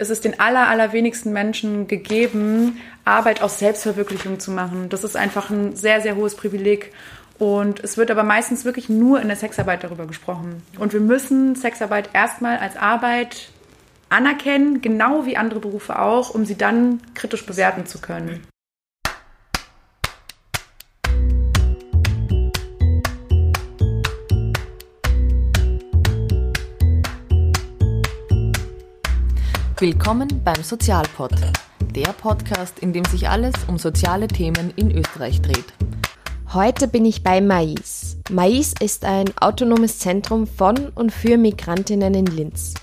Es ist den aller, allerwenigsten Menschen gegeben, Arbeit aus Selbstverwirklichung zu machen. Das ist einfach ein sehr, sehr hohes Privileg. Und es wird aber meistens wirklich nur in der Sexarbeit darüber gesprochen. Und wir müssen Sexarbeit erstmal als Arbeit anerkennen, genau wie andere Berufe auch, um sie dann kritisch bewerten zu können. Willkommen beim Sozialpod, der Podcast, in dem sich alles um soziale Themen in Österreich dreht. Heute bin ich bei Mais. Mais ist ein autonomes Zentrum von und für Migrantinnen in Linz.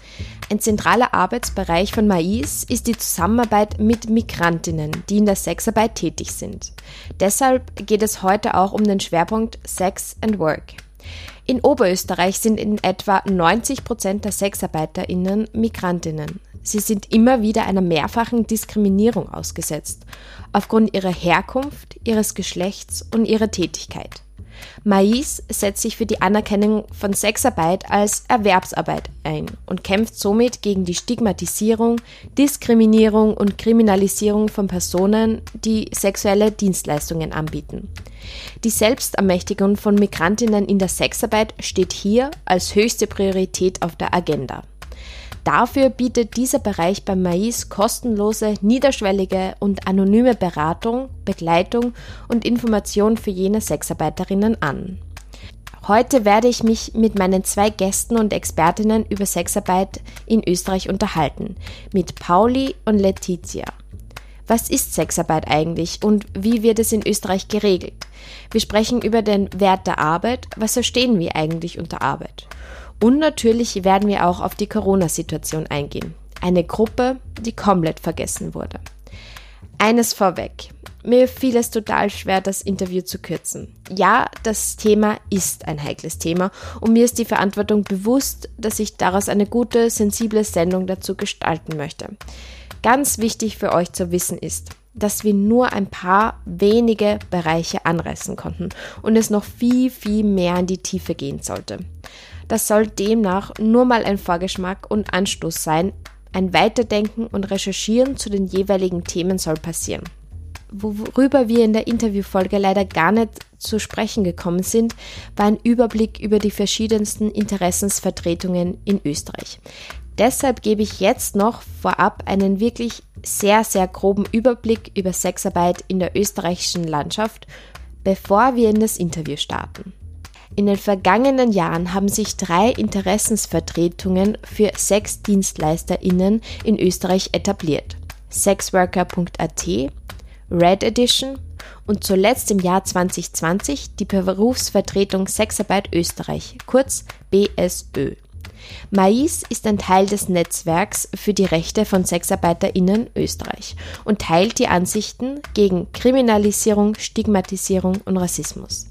Ein zentraler Arbeitsbereich von Mais ist die Zusammenarbeit mit Migrantinnen, die in der Sexarbeit tätig sind. Deshalb geht es heute auch um den Schwerpunkt Sex and Work. In Oberösterreich sind in etwa 90 Prozent der SexarbeiterInnen Migrantinnen. Sie sind immer wieder einer mehrfachen Diskriminierung ausgesetzt, aufgrund ihrer Herkunft, ihres Geschlechts und ihrer Tätigkeit. Mais setzt sich für die Anerkennung von Sexarbeit als Erwerbsarbeit ein und kämpft somit gegen die Stigmatisierung, Diskriminierung und Kriminalisierung von Personen, die sexuelle Dienstleistungen anbieten. Die Selbstermächtigung von Migrantinnen in der Sexarbeit steht hier als höchste Priorität auf der Agenda. Dafür bietet dieser Bereich beim Mais kostenlose, niederschwellige und anonyme Beratung, Begleitung und Information für jene Sexarbeiterinnen an. Heute werde ich mich mit meinen zwei Gästen und Expertinnen über Sexarbeit in Österreich unterhalten, mit Pauli und Letizia. Was ist Sexarbeit eigentlich und wie wird es in Österreich geregelt? Wir sprechen über den Wert der Arbeit, was verstehen wir eigentlich unter Arbeit? Und natürlich werden wir auch auf die Corona-Situation eingehen. Eine Gruppe, die komplett vergessen wurde. Eines vorweg. Mir fiel es total schwer, das Interview zu kürzen. Ja, das Thema ist ein heikles Thema und mir ist die Verantwortung bewusst, dass ich daraus eine gute, sensible Sendung dazu gestalten möchte. Ganz wichtig für euch zu wissen ist, dass wir nur ein paar wenige Bereiche anreißen konnten und es noch viel, viel mehr in die Tiefe gehen sollte. Das soll demnach nur mal ein Vorgeschmack und Anstoß sein. Ein Weiterdenken und Recherchieren zu den jeweiligen Themen soll passieren. Worüber wir in der Interviewfolge leider gar nicht zu sprechen gekommen sind, war ein Überblick über die verschiedensten Interessensvertretungen in Österreich. Deshalb gebe ich jetzt noch vorab einen wirklich sehr, sehr groben Überblick über Sexarbeit in der österreichischen Landschaft, bevor wir in das Interview starten. In den vergangenen Jahren haben sich drei Interessensvertretungen für SexdienstleisterInnen in Österreich etabliert. Sexworker.at, Red Edition und zuletzt im Jahr 2020 die Berufsvertretung Sexarbeit Österreich, kurz BSÖ. Mais ist ein Teil des Netzwerks für die Rechte von SexarbeiterInnen Österreich und teilt die Ansichten gegen Kriminalisierung, Stigmatisierung und Rassismus.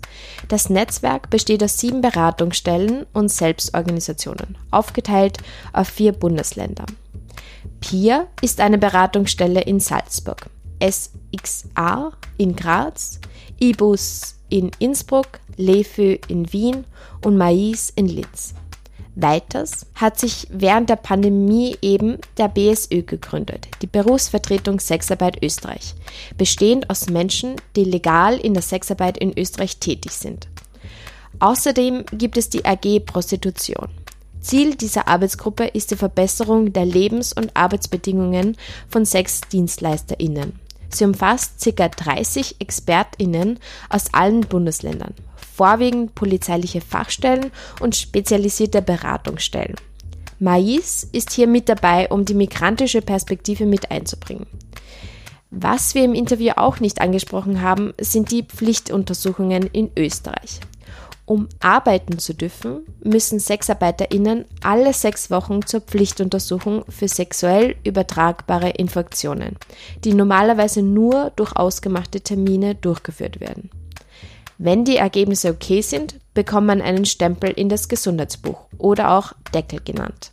Das Netzwerk besteht aus sieben Beratungsstellen und Selbstorganisationen, aufgeteilt auf vier Bundesländer. PIR ist eine Beratungsstelle in Salzburg, SXA in Graz, IBUS in Innsbruck, LEFÖ in Wien und Mais in Linz. Weiters hat sich während der Pandemie eben der BSÖ gegründet, die Berufsvertretung Sexarbeit Österreich, bestehend aus Menschen, die legal in der Sexarbeit in Österreich tätig sind. Außerdem gibt es die AG Prostitution. Ziel dieser Arbeitsgruppe ist die Verbesserung der Lebens- und Arbeitsbedingungen von Sexdienstleisterinnen. Sie umfasst ca. 30 Expertinnen aus allen Bundesländern, vorwiegend polizeiliche Fachstellen und spezialisierte Beratungsstellen. Mais ist hier mit dabei, um die migrantische Perspektive mit einzubringen. Was wir im Interview auch nicht angesprochen haben, sind die Pflichtuntersuchungen in Österreich. Um arbeiten zu dürfen, müssen SexarbeiterInnen alle sechs Wochen zur Pflichtuntersuchung für sexuell übertragbare Infektionen, die normalerweise nur durch ausgemachte Termine durchgeführt werden. Wenn die Ergebnisse okay sind, bekommt man einen Stempel in das Gesundheitsbuch oder auch Deckel genannt.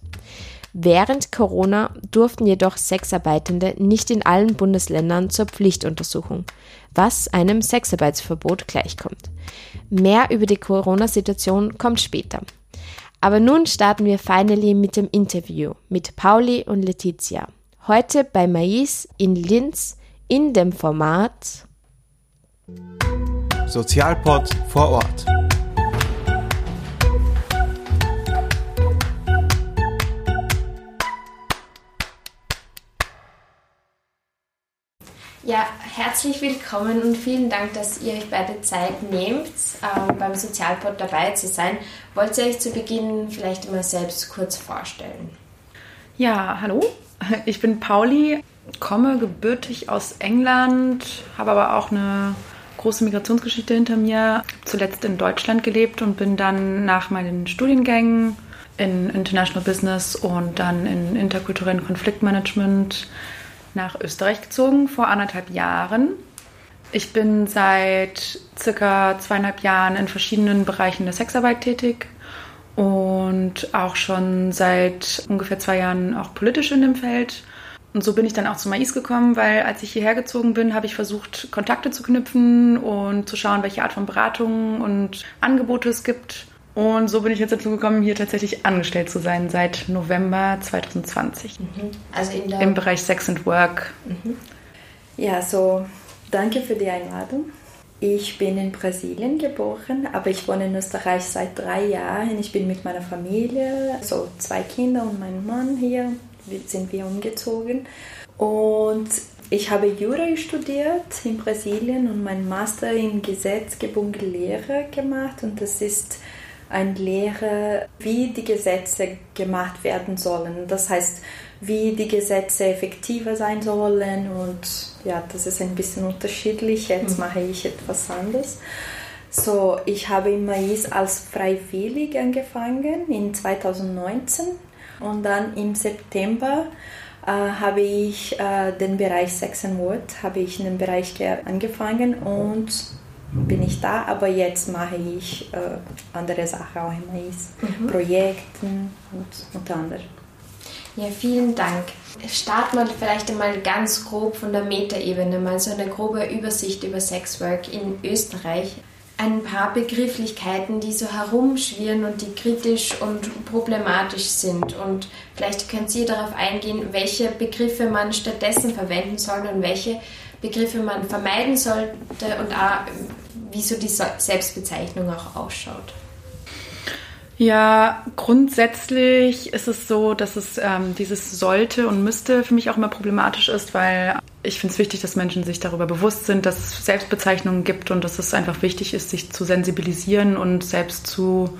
Während Corona durften jedoch Sexarbeitende nicht in allen Bundesländern zur Pflichtuntersuchung, was einem Sexarbeitsverbot gleichkommt. Mehr über die Corona-Situation kommt später. Aber nun starten wir finally mit dem Interview mit Pauli und Letizia. Heute bei Mais in Linz in dem Format Sozialpod vor Ort. Ja, herzlich willkommen und vielen Dank, dass ihr euch beide Zeit nehmt, ähm, beim Sozialpod dabei zu sein. Wollt ihr euch zu Beginn vielleicht mal selbst kurz vorstellen? Ja, hallo, ich bin Pauli, komme gebürtig aus England, habe aber auch eine große Migrationsgeschichte hinter mir, zuletzt in Deutschland gelebt und bin dann nach meinen Studiengängen in International Business und dann in interkulturellen Konfliktmanagement nach Österreich gezogen vor anderthalb Jahren. Ich bin seit circa zweieinhalb Jahren in verschiedenen Bereichen der Sexarbeit tätig und auch schon seit ungefähr zwei Jahren auch politisch in dem Feld. Und so bin ich dann auch zu Mais gekommen, weil als ich hierher gezogen bin, habe ich versucht, Kontakte zu knüpfen und zu schauen, welche Art von Beratungen und Angebote es gibt. Und so bin ich jetzt dazu gekommen, hier tatsächlich angestellt zu sein seit November 2020. Mhm. Also im Bereich Sex and Work. Mhm. Ja, so danke für die Einladung. Ich bin in Brasilien geboren, aber ich wohne in Österreich seit drei Jahren. Ich bin mit meiner Familie, so zwei Kinder und meinem Mann hier, sind wir umgezogen. Und ich habe Jura studiert in Brasilien und meinen Master in Gesetzgebung Lehre gemacht. Und das ist eine Lehre, wie die Gesetze gemacht werden sollen. Das heißt, wie die Gesetze effektiver sein sollen und ja, das ist ein bisschen unterschiedlich. Jetzt mhm. mache ich etwas anderes. So, ich habe im Mais als freiwillig angefangen in 2019 und dann im September äh, habe ich äh, den Bereich Sex and Word habe ich in dem Bereich angefangen und bin ich da, aber jetzt mache ich äh, andere Sachen auch im Mais, mhm. Projekten und unter anderem. Ja, vielen Dank. Starten wir vielleicht einmal ganz grob von der Metaebene, mal so eine grobe Übersicht über Sexwork in Österreich. Ein paar Begrifflichkeiten, die so herumschwirren und die kritisch und problematisch sind. Und vielleicht können Sie darauf eingehen, welche Begriffe man stattdessen verwenden soll und welche Begriffe man vermeiden sollte und auch, wie so die Selbstbezeichnung auch ausschaut. Ja, grundsätzlich ist es so, dass es ähm, dieses sollte und müsste für mich auch immer problematisch ist, weil ich finde es wichtig, dass Menschen sich darüber bewusst sind, dass es Selbstbezeichnungen gibt und dass es einfach wichtig ist, sich zu sensibilisieren und selbst zu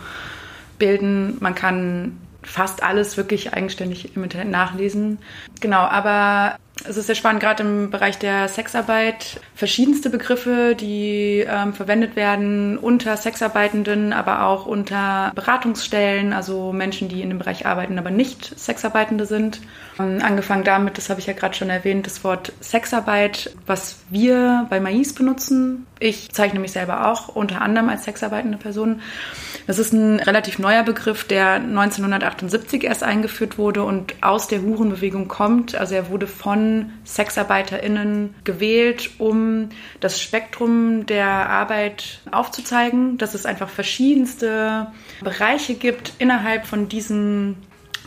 bilden. Man kann fast alles wirklich eigenständig im Internet nachlesen. Genau, aber es ist sehr spannend, gerade im Bereich der Sexarbeit. Verschiedenste Begriffe, die ähm, verwendet werden unter Sexarbeitenden, aber auch unter Beratungsstellen, also Menschen, die in dem Bereich arbeiten, aber nicht Sexarbeitende sind. Ähm, angefangen damit, das habe ich ja gerade schon erwähnt, das Wort Sexarbeit, was wir bei Mais benutzen. Ich zeichne mich selber auch unter anderem als sexarbeitende Person. Das ist ein relativ neuer Begriff, der 1978 erst eingeführt wurde und aus der Hurenbewegung kommt. Also er wurde von SexarbeiterInnen gewählt, um das Spektrum der Arbeit aufzuzeigen, dass es einfach verschiedenste Bereiche gibt innerhalb von diesem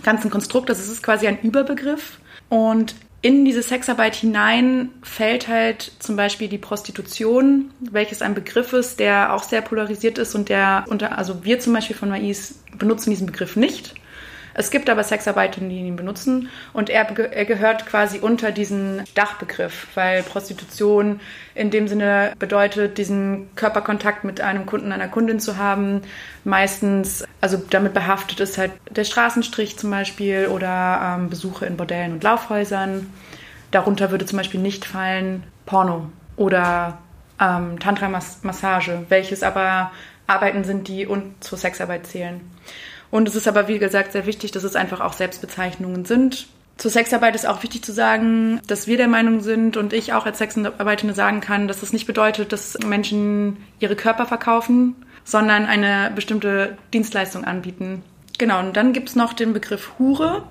ganzen Konstrukt. Das ist quasi ein Überbegriff. Und in diese Sexarbeit hinein fällt halt zum Beispiel die Prostitution, welches ein Begriff ist, der auch sehr polarisiert ist und der unter, also wir zum Beispiel von Mais benutzen diesen Begriff nicht. Es gibt aber Sexarbeiter, die ihn benutzen und er, er, gehört quasi unter diesen Dachbegriff, weil Prostitution in dem Sinne bedeutet, diesen Körperkontakt mit einem Kunden, einer Kundin zu haben. Meistens, also damit behaftet ist halt der Straßenstrich zum Beispiel oder ähm, Besuche in Bordellen und Laufhäusern. Darunter würde zum Beispiel nicht fallen Porno oder ähm, Tantra-Massage, welches aber Arbeiten sind, die und zur Sexarbeit zählen. Und es ist aber, wie gesagt, sehr wichtig, dass es einfach auch Selbstbezeichnungen sind. Zur Sexarbeit ist auch wichtig zu sagen, dass wir der Meinung sind und ich auch als Sexarbeitende sagen kann, dass das nicht bedeutet, dass Menschen ihre Körper verkaufen, sondern eine bestimmte Dienstleistung anbieten. Genau, und dann gibt es noch den Begriff Hure.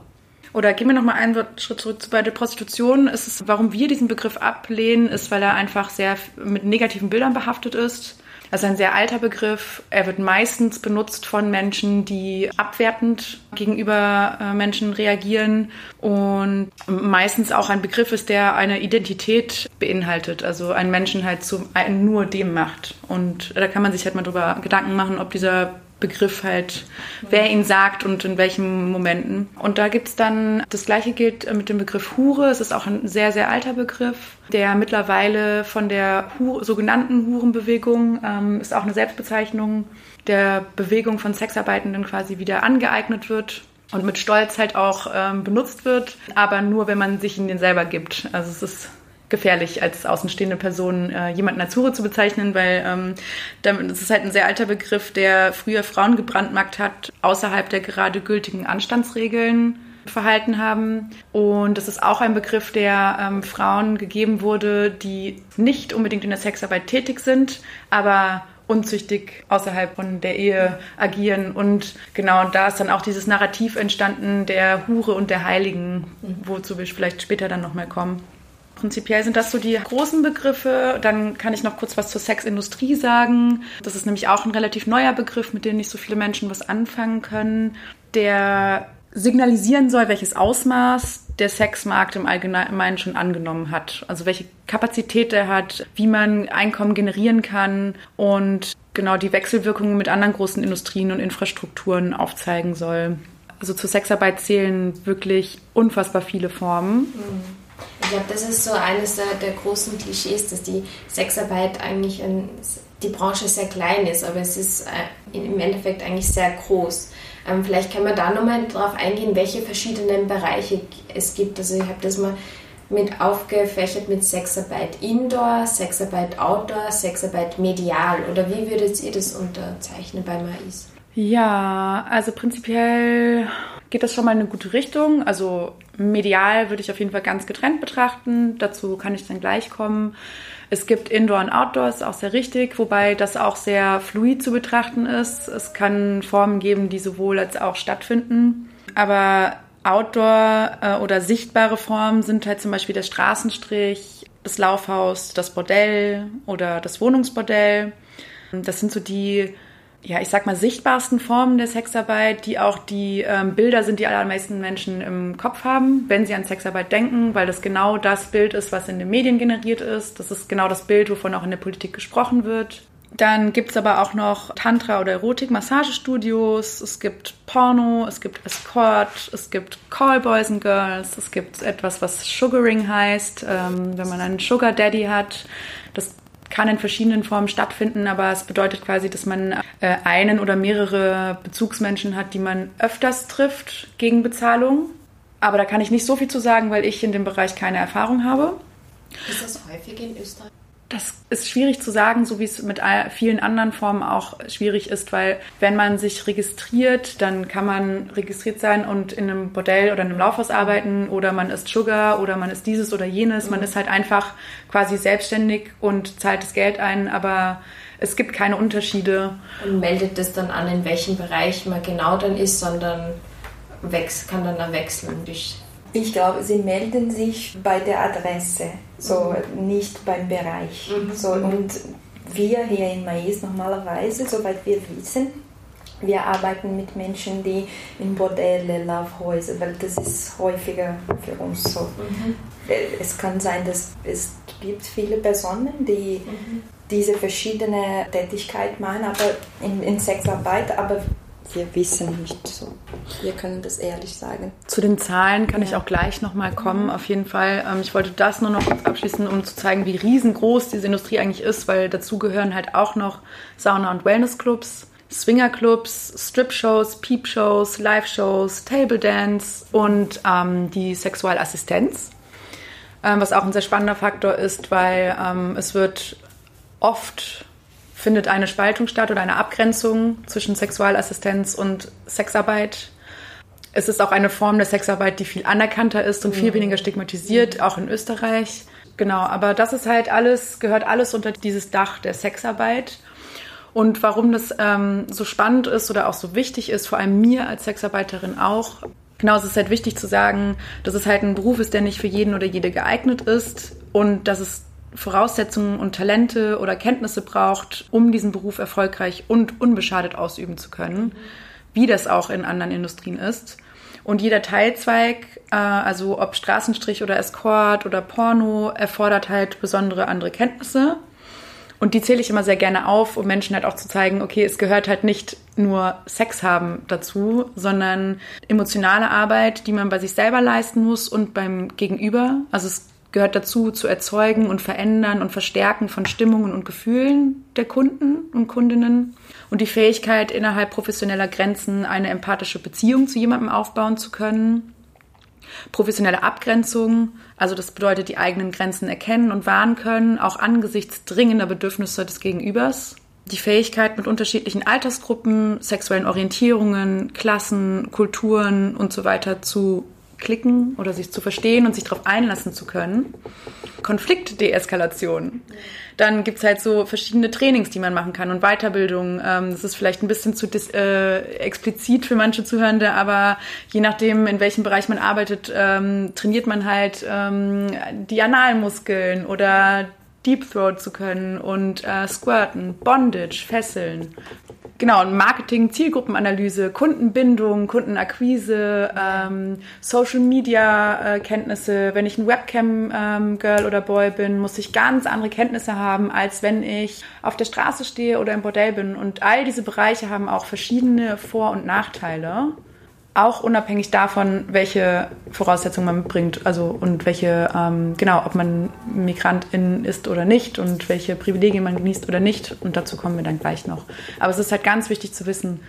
Oder gehen wir nochmal einen Schritt zurück bei der Prostitution. Ist es, warum wir diesen Begriff ablehnen, ist, weil er einfach sehr mit negativen Bildern behaftet ist. Ist ein sehr alter Begriff. Er wird meistens benutzt von Menschen, die abwertend gegenüber äh, Menschen reagieren und meistens auch ein Begriff ist, der eine Identität beinhaltet, also einen Menschen halt zu nur dem macht. Und da kann man sich halt mal drüber Gedanken machen, ob dieser Begriff halt, wer ihn sagt und in welchen Momenten. Und da gibt es dann, das gleiche gilt mit dem Begriff Hure. Es ist auch ein sehr, sehr alter Begriff, der mittlerweile von der Hure, sogenannten Hurenbewegung, ähm, ist auch eine Selbstbezeichnung, der Bewegung von Sexarbeitenden quasi wieder angeeignet wird und mit Stolz halt auch ähm, benutzt wird, aber nur, wenn man sich ihn den selber gibt. Also es ist gefährlich, als außenstehende Person äh, jemanden als Hure zu bezeichnen, weil ähm, das ist halt ein sehr alter Begriff, der früher Frauen gebrandmarkt hat, außerhalb der gerade gültigen Anstandsregeln verhalten haben. Und das ist auch ein Begriff, der ähm, Frauen gegeben wurde, die nicht unbedingt in der Sexarbeit tätig sind, aber unzüchtig außerhalb von der Ehe agieren. Und genau, da ist dann auch dieses Narrativ entstanden der Hure und der Heiligen, wozu wir vielleicht später dann nochmal kommen. Prinzipiell sind das so die großen Begriffe. Dann kann ich noch kurz was zur Sexindustrie sagen. Das ist nämlich auch ein relativ neuer Begriff, mit dem nicht so viele Menschen was anfangen können, der signalisieren soll, welches Ausmaß der Sexmarkt im Allgemeinen schon angenommen hat. Also welche Kapazität er hat, wie man Einkommen generieren kann und genau die Wechselwirkungen mit anderen großen Industrien und Infrastrukturen aufzeigen soll. Also zur Sexarbeit zählen wirklich unfassbar viele Formen. Mhm. Ich glaube, das ist so eines der, der, großen Klischees, dass die Sexarbeit eigentlich ein, die Branche sehr klein ist, aber es ist äh, im Endeffekt eigentlich sehr groß. Ähm, vielleicht können wir da nochmal darauf eingehen, welche verschiedenen Bereiche es gibt. Also ich habe das mal mit aufgefächert mit Sexarbeit Indoor, Sexarbeit Outdoor, Sexarbeit medial. Oder wie würdet ihr das unterzeichnen bei Mais? Ja, also prinzipiell geht das schon mal in eine gute Richtung. Also medial würde ich auf jeden Fall ganz getrennt betrachten. Dazu kann ich dann gleich kommen. Es gibt Indoor und Outdoor, ist auch sehr richtig, wobei das auch sehr fluid zu betrachten ist. Es kann Formen geben, die sowohl als auch stattfinden. Aber Outdoor äh, oder sichtbare Formen sind halt zum Beispiel der Straßenstrich, das Laufhaus, das Bordell oder das Wohnungsbordell. Das sind so die ja, ich sag mal, sichtbarsten Formen der Sexarbeit, die auch die ähm, Bilder sind, die allermeisten Menschen im Kopf haben, wenn sie an Sexarbeit denken, weil das genau das Bild ist, was in den Medien generiert ist. Das ist genau das Bild, wovon auch in der Politik gesprochen wird. Dann gibt's aber auch noch Tantra- oder Erotik-Massagestudios, es gibt Porno, es gibt Escort, es gibt Callboys and Girls, es gibt etwas, was Sugaring heißt, ähm, wenn man einen Sugar Daddy hat. Das kann in verschiedenen Formen stattfinden, aber es bedeutet quasi, dass man äh, einen oder mehrere Bezugsmenschen hat, die man öfters trifft gegen Bezahlung. Aber da kann ich nicht so viel zu sagen, weil ich in dem Bereich keine Erfahrung habe. Ist das häufig in Österreich? Das ist schwierig zu sagen, so wie es mit vielen anderen Formen auch schwierig ist, weil wenn man sich registriert, dann kann man registriert sein und in einem Bordell oder in einem Laufhaus arbeiten oder man ist Sugar oder man ist dieses oder jenes. Man mhm. ist halt einfach quasi selbstständig und zahlt das Geld ein, aber es gibt keine Unterschiede. Und meldet das dann an, in welchem Bereich man genau dann ist, sondern kann dann da wechseln. Ich glaube, sie melden sich bei der Adresse, so nicht beim Bereich. Mhm. So, und wir hier in Mais normalerweise, soweit wir wissen, wir arbeiten mit Menschen, die in Bordelle, Laufhäuser, weil das ist häufiger für uns so. Mhm. Es kann sein, dass es gibt viele Personen, die mhm. diese verschiedene Tätigkeit machen, aber in, in Sexarbeit, aber wir wissen nicht so. Wir können das ehrlich sagen. Zu den Zahlen kann ja. ich auch gleich nochmal kommen, auf jeden Fall. Ähm, ich wollte das nur noch kurz abschließen, um zu zeigen, wie riesengroß diese Industrie eigentlich ist, weil dazu gehören halt auch noch Sauna- und Wellnessclubs, Swingerclubs, Strip-Shows, Peep-Shows, Live-Shows, Table Dance und ähm, die Sexualassistenz. Ähm, was auch ein sehr spannender Faktor ist, weil ähm, es wird oft findet eine Spaltung statt oder eine Abgrenzung zwischen Sexualassistenz und Sexarbeit. Es ist auch eine Form der Sexarbeit, die viel anerkannter ist und viel mhm. weniger stigmatisiert, auch in Österreich. Genau, aber das ist halt alles, gehört alles unter dieses Dach der Sexarbeit. Und warum das ähm, so spannend ist oder auch so wichtig ist, vor allem mir als Sexarbeiterin auch, genau, es ist halt wichtig zu sagen, dass es halt ein Beruf ist, der nicht für jeden oder jede geeignet ist und dass es Voraussetzungen und Talente oder Kenntnisse braucht, um diesen Beruf erfolgreich und unbeschadet ausüben zu können, wie das auch in anderen Industrien ist. Und jeder Teilzweig, äh, also ob Straßenstrich oder Escort oder Porno, erfordert halt besondere andere Kenntnisse. Und die zähle ich immer sehr gerne auf, um Menschen halt auch zu zeigen, okay, es gehört halt nicht nur Sex haben dazu, sondern emotionale Arbeit, die man bei sich selber leisten muss und beim Gegenüber. Also es gehört dazu, zu erzeugen und verändern und verstärken von Stimmungen und Gefühlen der Kunden und Kundinnen und die Fähigkeit, innerhalb professioneller Grenzen eine empathische Beziehung zu jemandem aufbauen zu können. Professionelle Abgrenzung, also das bedeutet die eigenen Grenzen erkennen und wahren können, auch angesichts dringender Bedürfnisse des Gegenübers. Die Fähigkeit, mit unterschiedlichen Altersgruppen, sexuellen Orientierungen, Klassen, Kulturen und so weiter zu klicken oder sich zu verstehen und sich darauf einlassen zu können. Konfliktdeeskalation. Dann gibt es halt so verschiedene Trainings, die man machen kann und Weiterbildung. Ähm, das ist vielleicht ein bisschen zu äh, explizit für manche Zuhörende, aber je nachdem, in welchem Bereich man arbeitet, ähm, trainiert man halt ähm, die Analmuskeln oder Deep Throat zu können und äh, Squirten, Bondage, Fesseln, genau, Marketing, Zielgruppenanalyse, Kundenbindung, Kundenakquise, ähm, Social Media äh, Kenntnisse. Wenn ich ein Webcam ähm, Girl oder Boy bin, muss ich ganz andere Kenntnisse haben, als wenn ich auf der Straße stehe oder im Bordell bin. Und all diese Bereiche haben auch verschiedene Vor- und Nachteile auch unabhängig davon, welche Voraussetzungen man mitbringt, also und welche, ähm, genau, ob man Migrantin ist oder nicht und welche Privilegien man genießt oder nicht. Und dazu kommen wir dann gleich noch. Aber es ist halt ganz wichtig zu wissen,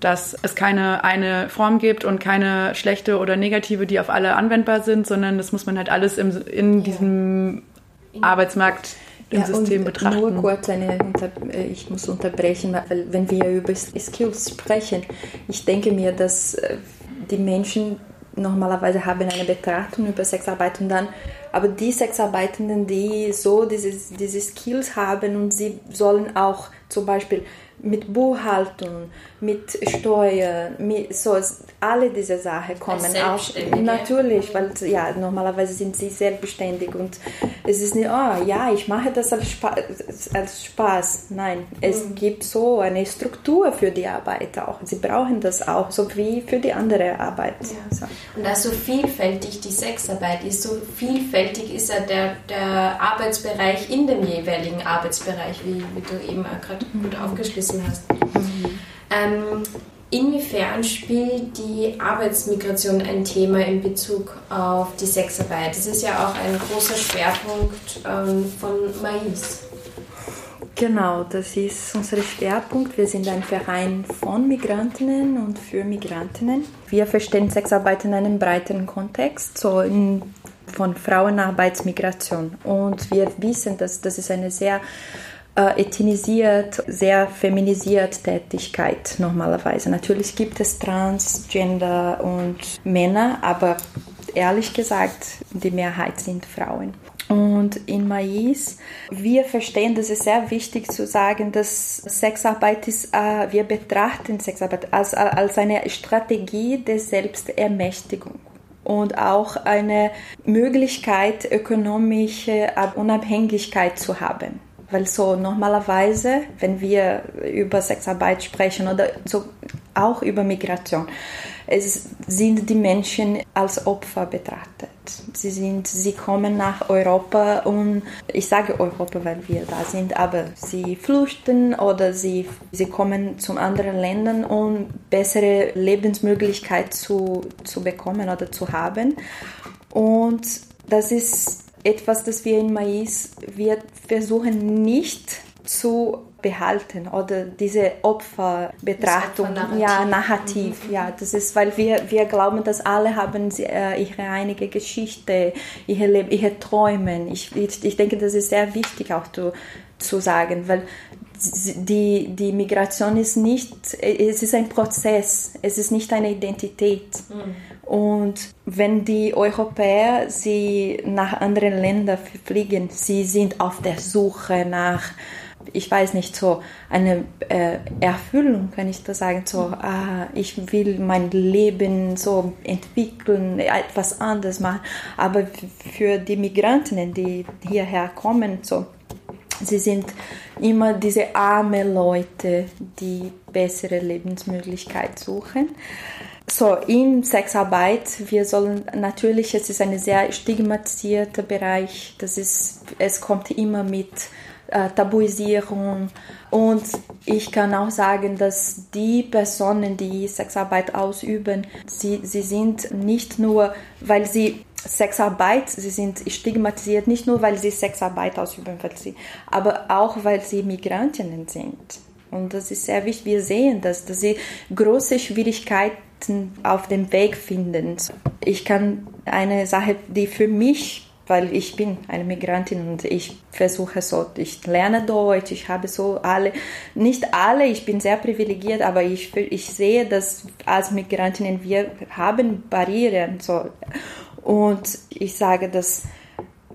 dass es keine eine Form gibt und keine schlechte oder negative, die auf alle anwendbar sind, sondern das muss man halt alles im, in diesem Arbeitsmarkt im ja, System betrachten. Nur kurz eine, äh, ich muss unterbrechen, weil wenn wir über Skills sprechen, ich denke mir, dass äh, die Menschen normalerweise haben eine Betrachtung über Sexarbeit und dann, aber die Sexarbeitenden, die so diese, diese Skills haben und sie sollen auch zum Beispiel mit Buchhaltung, mit Steuern, mit so alle diese Sachen kommen auch natürlich, weil ja normalerweise sind sie selbstständig und es ist nicht, oh ja, ich mache das als, Spa als Spaß. Nein, es mhm. gibt so eine Struktur für die Arbeit auch. Sie brauchen das auch, so wie für die andere Arbeit. Ja. So. Und da so vielfältig die Sexarbeit ist, so vielfältig ist ja der, der Arbeitsbereich in dem jeweiligen Arbeitsbereich, wie, wie du eben gerade mhm. gut aufgeschlüsselt hast. Mhm. Ähm, inwiefern spielt die Arbeitsmigration ein Thema in Bezug auf die Sexarbeit? Das ist ja auch ein großer Schwerpunkt ähm, von Mais. Genau, das ist unser Schwerpunkt. Wir sind ein Verein von Migrantinnen und für Migrantinnen. Wir verstehen Sexarbeit in einem breiteren Kontext, so in, von Frauenarbeitsmigration. Und wir wissen, dass das ist eine sehr äh, ethnisiert, sehr feminisiert Tätigkeit normalerweise. Natürlich gibt es Transgender und Männer, aber ehrlich gesagt, die Mehrheit sind Frauen. Und in Mais, wir verstehen, das ist sehr wichtig zu sagen, dass Sexarbeit ist, äh, wir betrachten Sexarbeit als, als eine Strategie der Selbstermächtigung und auch eine Möglichkeit, ökonomische Unabhängigkeit zu haben. Weil so normalerweise, wenn wir über Sexarbeit sprechen oder so auch über Migration, es sind die Menschen als Opfer betrachtet. Sie sind, sie kommen nach Europa und ich sage Europa, weil wir da sind, aber sie flüchten oder sie, sie kommen zu anderen Ländern, um bessere Lebensmöglichkeiten zu, zu bekommen oder zu haben. Und das ist etwas, das wir in Mais, wir versuchen nicht zu behalten oder diese Opferbetrachtung, narrativ. ja, narrativ, mhm. ja, das ist, weil wir, wir glauben, dass alle haben äh, ihre einige Geschichte, ihre, Leben, ihre Träume. Ich, ich, ich denke, das ist sehr wichtig auch zu, zu sagen, weil die, die Migration ist nicht, es ist ein Prozess, es ist nicht eine Identität. Mhm. Und wenn die Europäer sie nach anderen Ländern fliegen, sie sind auf der Suche nach ich weiß nicht, so eine äh, Erfüllung, kann ich da sagen, so, ah, ich will mein Leben so entwickeln, etwas anderes machen. Aber für die Migrantinnen, die hierher kommen, so, sie sind immer diese arme Leute, die bessere Lebensmöglichkeit suchen. So, in Sexarbeit, wir sollen natürlich, es ist ein sehr stigmatisierter Bereich, das ist, es kommt immer mit äh, Tabuisierung. Und ich kann auch sagen, dass die Personen, die Sexarbeit ausüben, sie, sie sind nicht nur, weil sie Sexarbeit, sie sind stigmatisiert nicht nur, weil sie Sexarbeit ausüben, weil sie, aber auch, weil sie Migrantinnen sind. Und das ist sehr wichtig. Wir sehen das, dass sie große Schwierigkeiten auf dem Weg finden. Ich kann eine Sache, die für mich weil ich bin eine Migrantin und ich versuche so, ich lerne Deutsch, ich habe so alle, nicht alle, ich bin sehr privilegiert, aber ich, ich sehe, dass als Migrantinnen wir haben Barrieren so und ich sage, dass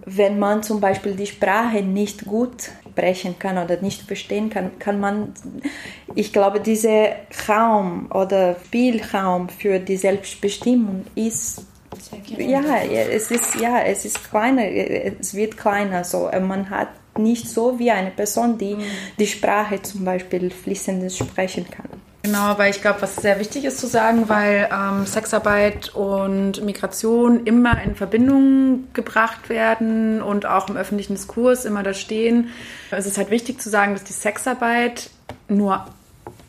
wenn man zum Beispiel die Sprache nicht gut sprechen kann oder nicht verstehen kann, kann man, ich glaube, dieser Raum oder Spielraum für die Selbstbestimmung ist ja, es ist, ja, es ist kleiner, es wird kleiner. So. Man hat nicht so wie eine Person, die mhm. die Sprache zum Beispiel fließend sprechen kann. Genau, weil ich glaube, was sehr wichtig ist zu sagen, weil ähm, Sexarbeit und Migration immer in Verbindung gebracht werden und auch im öffentlichen Diskurs immer da stehen. Es ist halt wichtig zu sagen, dass die Sexarbeit nur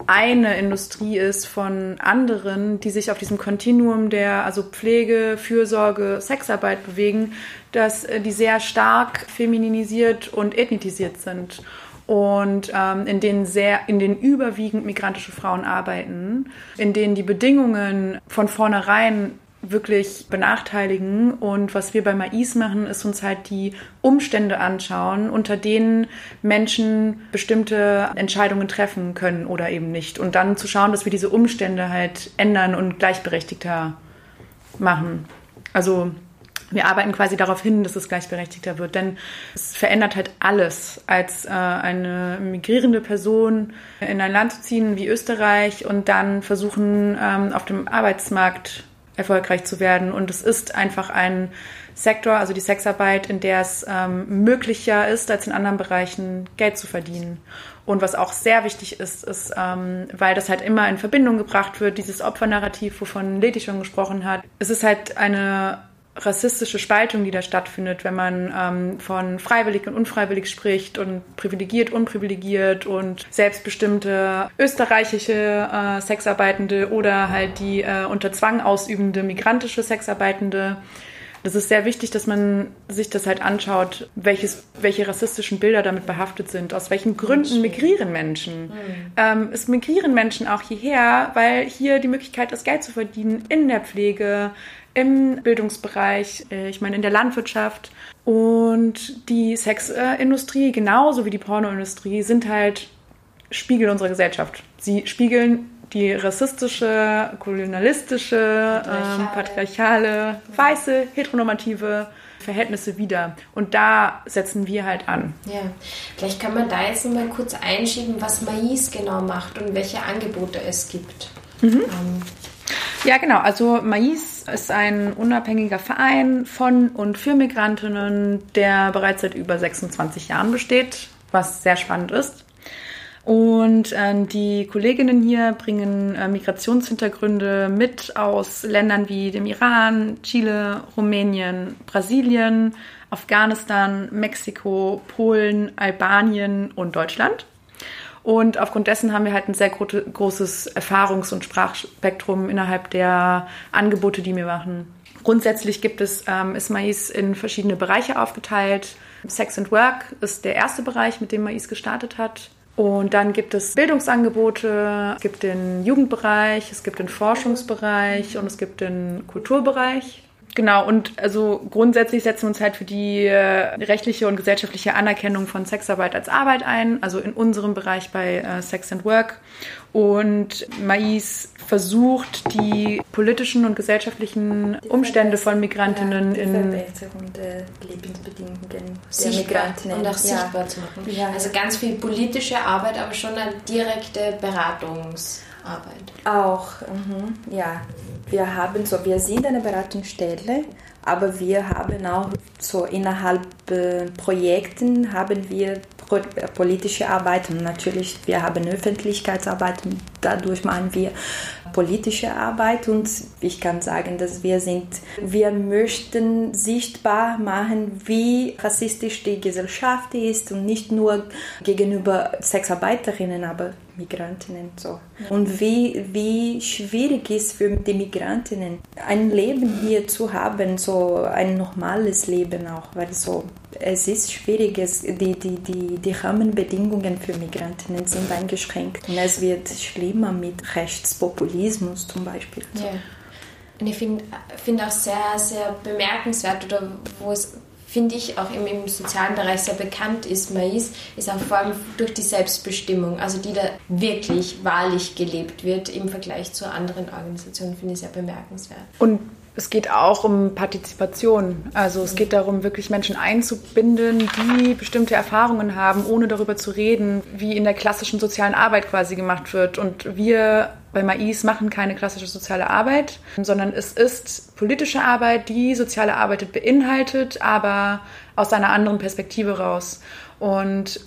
eine Industrie ist von anderen, die sich auf diesem Kontinuum der also Pflege, Fürsorge, Sexarbeit bewegen, dass äh, die sehr stark femininisiert und ethnisiert sind und ähm, in denen sehr, in denen überwiegend migrantische Frauen arbeiten, in denen die Bedingungen von vornherein wirklich benachteiligen. Und was wir bei Mais machen, ist uns halt die Umstände anschauen, unter denen Menschen bestimmte Entscheidungen treffen können oder eben nicht. Und dann zu schauen, dass wir diese Umstände halt ändern und gleichberechtigter machen. Also wir arbeiten quasi darauf hin, dass es gleichberechtigter wird, denn es verändert halt alles, als äh, eine migrierende Person in ein Land zu ziehen wie Österreich und dann versuchen, ähm, auf dem Arbeitsmarkt erfolgreich zu werden. Und es ist einfach ein Sektor, also die Sexarbeit, in der es ähm, möglicher ist, als in anderen Bereichen Geld zu verdienen. Und was auch sehr wichtig ist, ist, ähm, weil das halt immer in Verbindung gebracht wird, dieses Opfernarrativ, wovon Leti schon gesprochen hat. Es ist halt eine rassistische Spaltung, die da stattfindet, wenn man ähm, von freiwillig und unfreiwillig spricht und privilegiert, unprivilegiert und selbstbestimmte österreichische äh, Sexarbeitende oder halt die äh, unter Zwang ausübende migrantische Sexarbeitende. Das ist sehr wichtig, dass man sich das halt anschaut, welches, welche rassistischen Bilder damit behaftet sind. Aus welchen Gründen migrieren Menschen? Mhm. Ähm, es migrieren Menschen auch hierher, weil hier die Möglichkeit ist, Geld zu verdienen in der Pflege, im Bildungsbereich, äh, ich meine in der Landwirtschaft. Und die Sexindustrie, genauso wie die Pornoindustrie, sind halt Spiegel unserer Gesellschaft. Sie spiegeln die rassistische, kolonialistische, patriarchale, ähm, patriarchale weiße, heteronormative Verhältnisse wieder. Und da setzen wir halt an. Ja, vielleicht kann man da jetzt noch mal kurz einschieben, was Mais genau macht und welche Angebote es gibt. Mhm. Ähm. Ja, genau. Also Mais ist ein unabhängiger Verein von und für Migrantinnen, der bereits seit über 26 Jahren besteht, was sehr spannend ist. Und äh, die Kolleginnen hier bringen äh, Migrationshintergründe mit aus Ländern wie dem Iran, Chile, Rumänien, Brasilien, Afghanistan, Mexiko, Polen, Albanien und Deutschland. Und aufgrund dessen haben wir halt ein sehr gro großes Erfahrungs- und Sprachspektrum innerhalb der Angebote, die wir machen. Grundsätzlich gibt es, ähm, ist Mais in verschiedene Bereiche aufgeteilt. Sex and Work ist der erste Bereich, mit dem Mais gestartet hat. Und dann gibt es Bildungsangebote, es gibt den Jugendbereich, es gibt den Forschungsbereich und es gibt den Kulturbereich. Genau, und also grundsätzlich setzen wir uns halt für die äh, rechtliche und gesellschaftliche Anerkennung von Sexarbeit als Arbeit ein, also in unserem Bereich bei äh, Sex and Work. Und Mais versucht, die politischen und gesellschaftlichen die Umstände von Migrantinnen ja, die in Verbesserung der Lebensbedingungen der Migrantinnen und auch sichtbar ja. zu machen. Ja. Also ganz viel politische Arbeit, aber schon eine direkte Beratungsarbeit. Auch, mhm. ja. Wir haben so, wir sind eine Beratungsstelle, aber wir haben auch so innerhalb äh, Projekten haben wir politische Arbeit und natürlich wir haben Öffentlichkeitsarbeit und dadurch machen wir politische Arbeit und ich kann sagen, dass wir sind, wir möchten sichtbar machen, wie rassistisch die Gesellschaft ist und nicht nur gegenüber Sexarbeiterinnen, aber Migrantinnen so. Und wie, wie schwierig ist für die Migrantinnen ein Leben hier zu haben, so ein normales Leben auch, weil so es ist schwierig, es, die, die, die, die Rahmenbedingungen für Migrantinnen sind eingeschränkt und es wird schlimmer mit Rechtspopulismus zum Beispiel. Ja. Und ich finde find auch sehr, sehr bemerkenswert oder wo es finde ich, auch im, im, sozialen Bereich sehr bekannt ist, Mais, ist auch vor allem durch die Selbstbestimmung, also die da wirklich wahrlich gelebt wird im Vergleich zu anderen Organisationen, finde ich sehr bemerkenswert. Und es geht auch um Partizipation. Also es geht darum, wirklich Menschen einzubinden, die bestimmte Erfahrungen haben, ohne darüber zu reden, wie in der klassischen sozialen Arbeit quasi gemacht wird. Und wir bei Mais machen keine klassische soziale Arbeit, sondern es ist politische Arbeit, die soziale Arbeit beinhaltet, aber aus einer anderen Perspektive raus. Und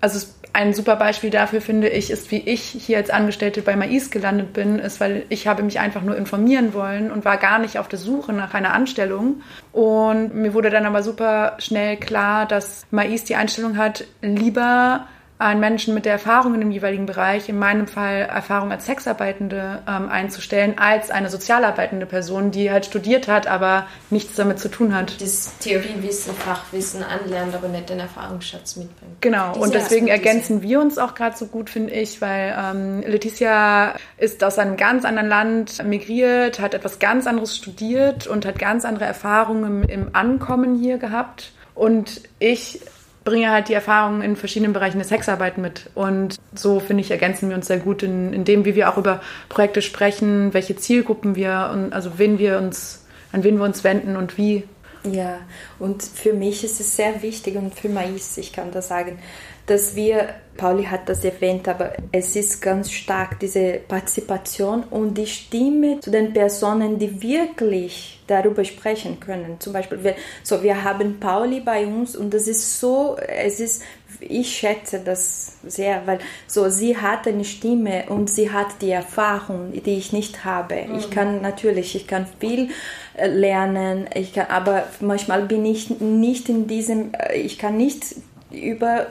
also es ein super Beispiel dafür finde ich, ist, wie ich hier als Angestellte bei Mais gelandet bin, ist, weil ich habe mich einfach nur informieren wollen und war gar nicht auf der Suche nach einer Anstellung. Und mir wurde dann aber super schnell klar, dass Mais die Einstellung hat, lieber einen Menschen mit der Erfahrung in dem jeweiligen Bereich, in meinem Fall Erfahrung als Sexarbeitende ähm, einzustellen, als eine sozialarbeitende Person, die halt studiert hat, aber nichts damit zu tun hat. Das Theoriewissen, Fachwissen anlernt, aber nicht den Erfahrungsschatz mitbringt. Genau, Diese und deswegen ergänzen wir uns auch gerade so gut, finde ich, weil ähm, Leticia ist aus einem ganz anderen Land migriert, hat etwas ganz anderes studiert und hat ganz andere Erfahrungen im, im Ankommen hier gehabt. Und ich bringe halt die Erfahrungen in verschiedenen Bereichen der Sexarbeit mit. Und so, finde ich, ergänzen wir uns sehr gut in, in dem, wie wir auch über Projekte sprechen, welche Zielgruppen wir und also wen wir uns, an wen wir uns wenden und wie. Ja, und für mich ist es sehr wichtig und für Mais, ich kann das sagen, dass wir, Pauli hat das erwähnt, aber es ist ganz stark diese Partizipation und die Stimme zu den Personen, die wirklich darüber sprechen können. Zum Beispiel, wir, so, wir haben Pauli bei uns und das ist so, es ist, ich schätze das sehr, weil so, sie hat eine Stimme und sie hat die Erfahrung, die ich nicht habe. Mhm. Ich kann natürlich, ich kann viel äh, lernen, ich kann, aber manchmal bin ich nicht in diesem, äh, ich kann nicht über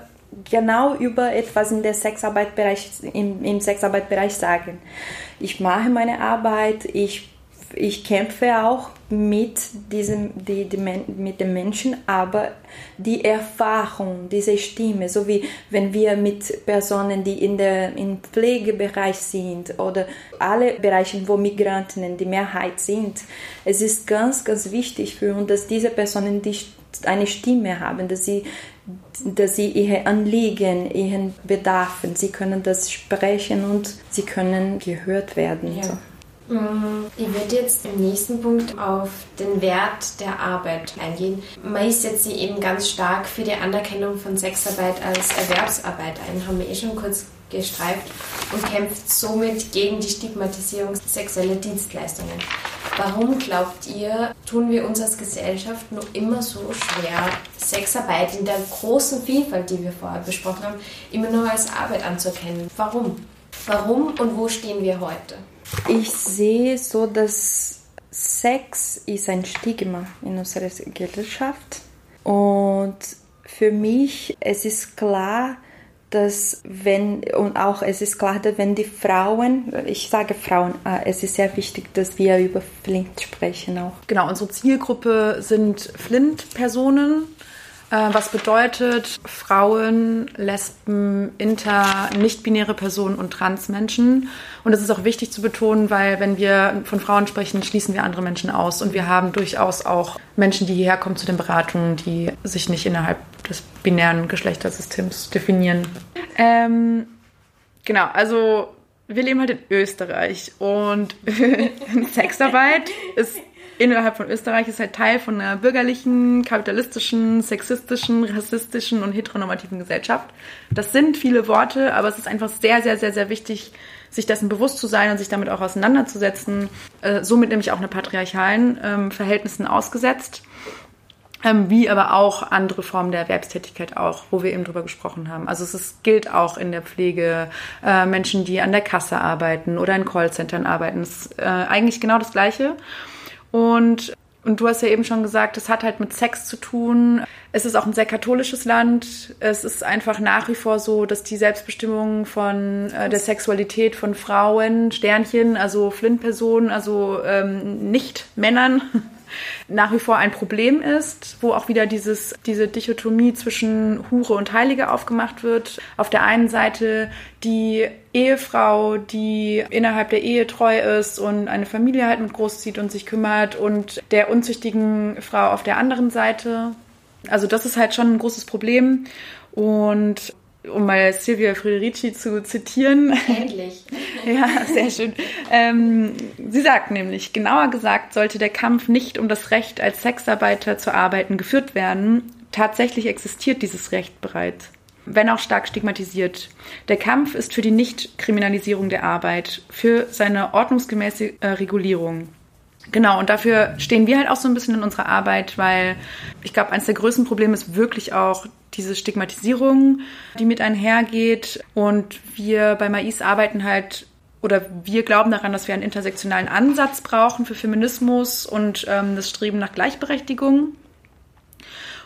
genau über etwas in der Sexarbeitbereich, im, im Sexarbeitbereich sagen. Ich mache meine Arbeit, ich, ich kämpfe auch mit, diesem, die, die, mit den Menschen, aber die Erfahrung, diese Stimme, so wie wenn wir mit Personen, die in der, im Pflegebereich sind oder alle Bereiche, wo Migranten die Mehrheit sind, es ist ganz, ganz wichtig für uns, dass diese Personen die eine Stimme haben, dass sie dass sie ihr Anliegen, ihren Bedarfen, sie können das sprechen und sie können gehört werden. Ja. So. Mm, ich werde jetzt im nächsten Punkt auf den Wert der Arbeit eingehen. Man setzt sich eben ganz stark für die Anerkennung von Sexarbeit als Erwerbsarbeit ein, haben wir eh schon kurz gestreift, und kämpft somit gegen die Stigmatisierung sexueller Dienstleistungen. Warum glaubt ihr, tun wir uns als Gesellschaft noch immer so schwer, Sexarbeit in der großen Vielfalt, die wir vorher besprochen haben, immer noch als Arbeit anzuerkennen? Warum? Warum und wo stehen wir heute? Ich sehe so, dass Sex ist ein Stigma in unserer Gesellschaft und für mich es ist klar, dass wenn, und auch es ist klar, dass wenn die Frauen, ich sage Frauen, äh, es ist sehr wichtig, dass wir über Flint sprechen auch. Genau, unsere Zielgruppe sind Flint-Personen, was bedeutet Frauen, Lesben, Inter, nicht-binäre Personen und Transmenschen. Und das ist auch wichtig zu betonen, weil wenn wir von Frauen sprechen, schließen wir andere Menschen aus. Und wir haben durchaus auch Menschen, die hierher kommen zu den Beratungen, die sich nicht innerhalb des binären Geschlechtersystems definieren. Ähm, genau, also wir leben halt in Österreich und Sexarbeit ist innerhalb von Österreich ist halt Teil von einer bürgerlichen, kapitalistischen, sexistischen, rassistischen und heteronormativen Gesellschaft. Das sind viele Worte, aber es ist einfach sehr, sehr, sehr, sehr wichtig, sich dessen bewusst zu sein und sich damit auch auseinanderzusetzen. Äh, somit nämlich auch eine patriarchalen ähm, Verhältnissen ausgesetzt. Ähm, wie aber auch andere Formen der Erwerbstätigkeit auch, wo wir eben drüber gesprochen haben. Also es ist, gilt auch in der Pflege, äh, Menschen, die an der Kasse arbeiten oder in Callcentern arbeiten. Es ist äh, eigentlich genau das Gleiche. Und, und du hast ja eben schon gesagt, es hat halt mit Sex zu tun. Es ist auch ein sehr katholisches Land. Es ist einfach nach wie vor so, dass die Selbstbestimmung von äh, der Sexualität von Frauen, Sternchen, also Flint-Personen, also ähm, nicht Männern, nach wie vor ein Problem ist, wo auch wieder dieses, diese Dichotomie zwischen Hure und Heilige aufgemacht wird. Auf der einen Seite die Ehefrau, die innerhalb der Ehe treu ist und eine Familie halt mit großzieht und sich kümmert und der unzüchtigen Frau auf der anderen Seite. Also das ist halt schon ein großes Problem. Und um mal Silvia Frederici zu zitieren. Endlich. ja, sehr schön. Ähm, sie sagt nämlich, genauer gesagt sollte der Kampf nicht um das Recht, als Sexarbeiter zu arbeiten, geführt werden. Tatsächlich existiert dieses Recht bereits, wenn auch stark stigmatisiert. Der Kampf ist für die Nichtkriminalisierung der Arbeit, für seine ordnungsgemäße äh, Regulierung. Genau, und dafür stehen wir halt auch so ein bisschen in unserer Arbeit, weil ich glaube, eines der größten Probleme ist wirklich auch diese Stigmatisierung, die mit einhergeht. Und wir bei Mais arbeiten halt oder wir glauben daran, dass wir einen intersektionalen Ansatz brauchen für Feminismus und ähm, das Streben nach Gleichberechtigung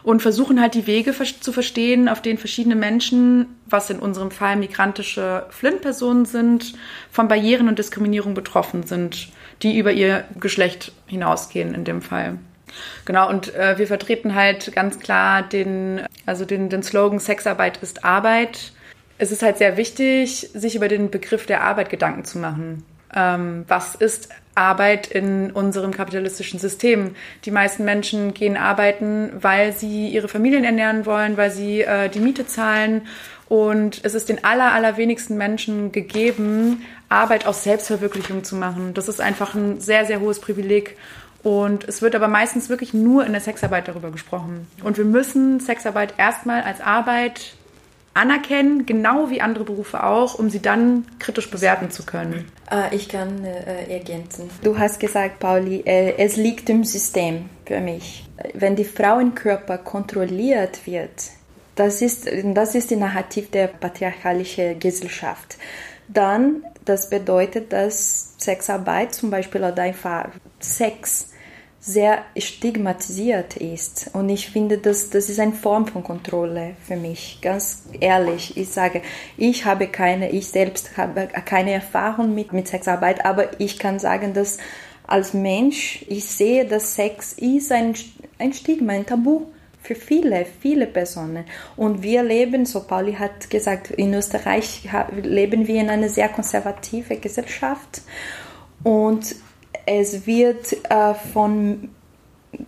und versuchen halt die Wege zu verstehen, auf denen verschiedene Menschen, was in unserem Fall migrantische Flint-Personen sind, von Barrieren und Diskriminierung betroffen sind, die über ihr Geschlecht hinausgehen in dem Fall. Genau, und äh, wir vertreten halt ganz klar den, also den, den Slogan Sexarbeit ist Arbeit. Es ist halt sehr wichtig, sich über den Begriff der Arbeit Gedanken zu machen. Ähm, was ist Arbeit in unserem kapitalistischen System? Die meisten Menschen gehen arbeiten, weil sie ihre Familien ernähren wollen, weil sie äh, die Miete zahlen. Und es ist den aller, allerwenigsten Menschen gegeben, Arbeit aus Selbstverwirklichung zu machen. Das ist einfach ein sehr, sehr hohes Privileg. Und es wird aber meistens wirklich nur in der Sexarbeit darüber gesprochen. Und wir müssen Sexarbeit erstmal als Arbeit anerkennen, genau wie andere Berufe auch, um sie dann kritisch bewerten zu können. Äh, ich kann äh, ergänzen. Du hast gesagt, Pauli, äh, es liegt im System für mich. Wenn die Frauenkörper kontrolliert wird, das ist, das ist die Narrativ der patriarchalischen Gesellschaft. Dann, das bedeutet, dass Sexarbeit zum Beispiel oder einfach Sex sehr stigmatisiert ist. Und ich finde, dass das ist eine Form von Kontrolle für mich. Ganz ehrlich, ich sage, ich habe keine, ich selbst habe keine Erfahrung mit, mit Sexarbeit, aber ich kann sagen, dass als Mensch, ich sehe, dass Sex ist ein, ein Stigma, ein Tabu für viele, viele Personen. Und wir leben, so Pauli hat gesagt, in Österreich leben wir in einer sehr konservativen Gesellschaft. Und es wird äh, von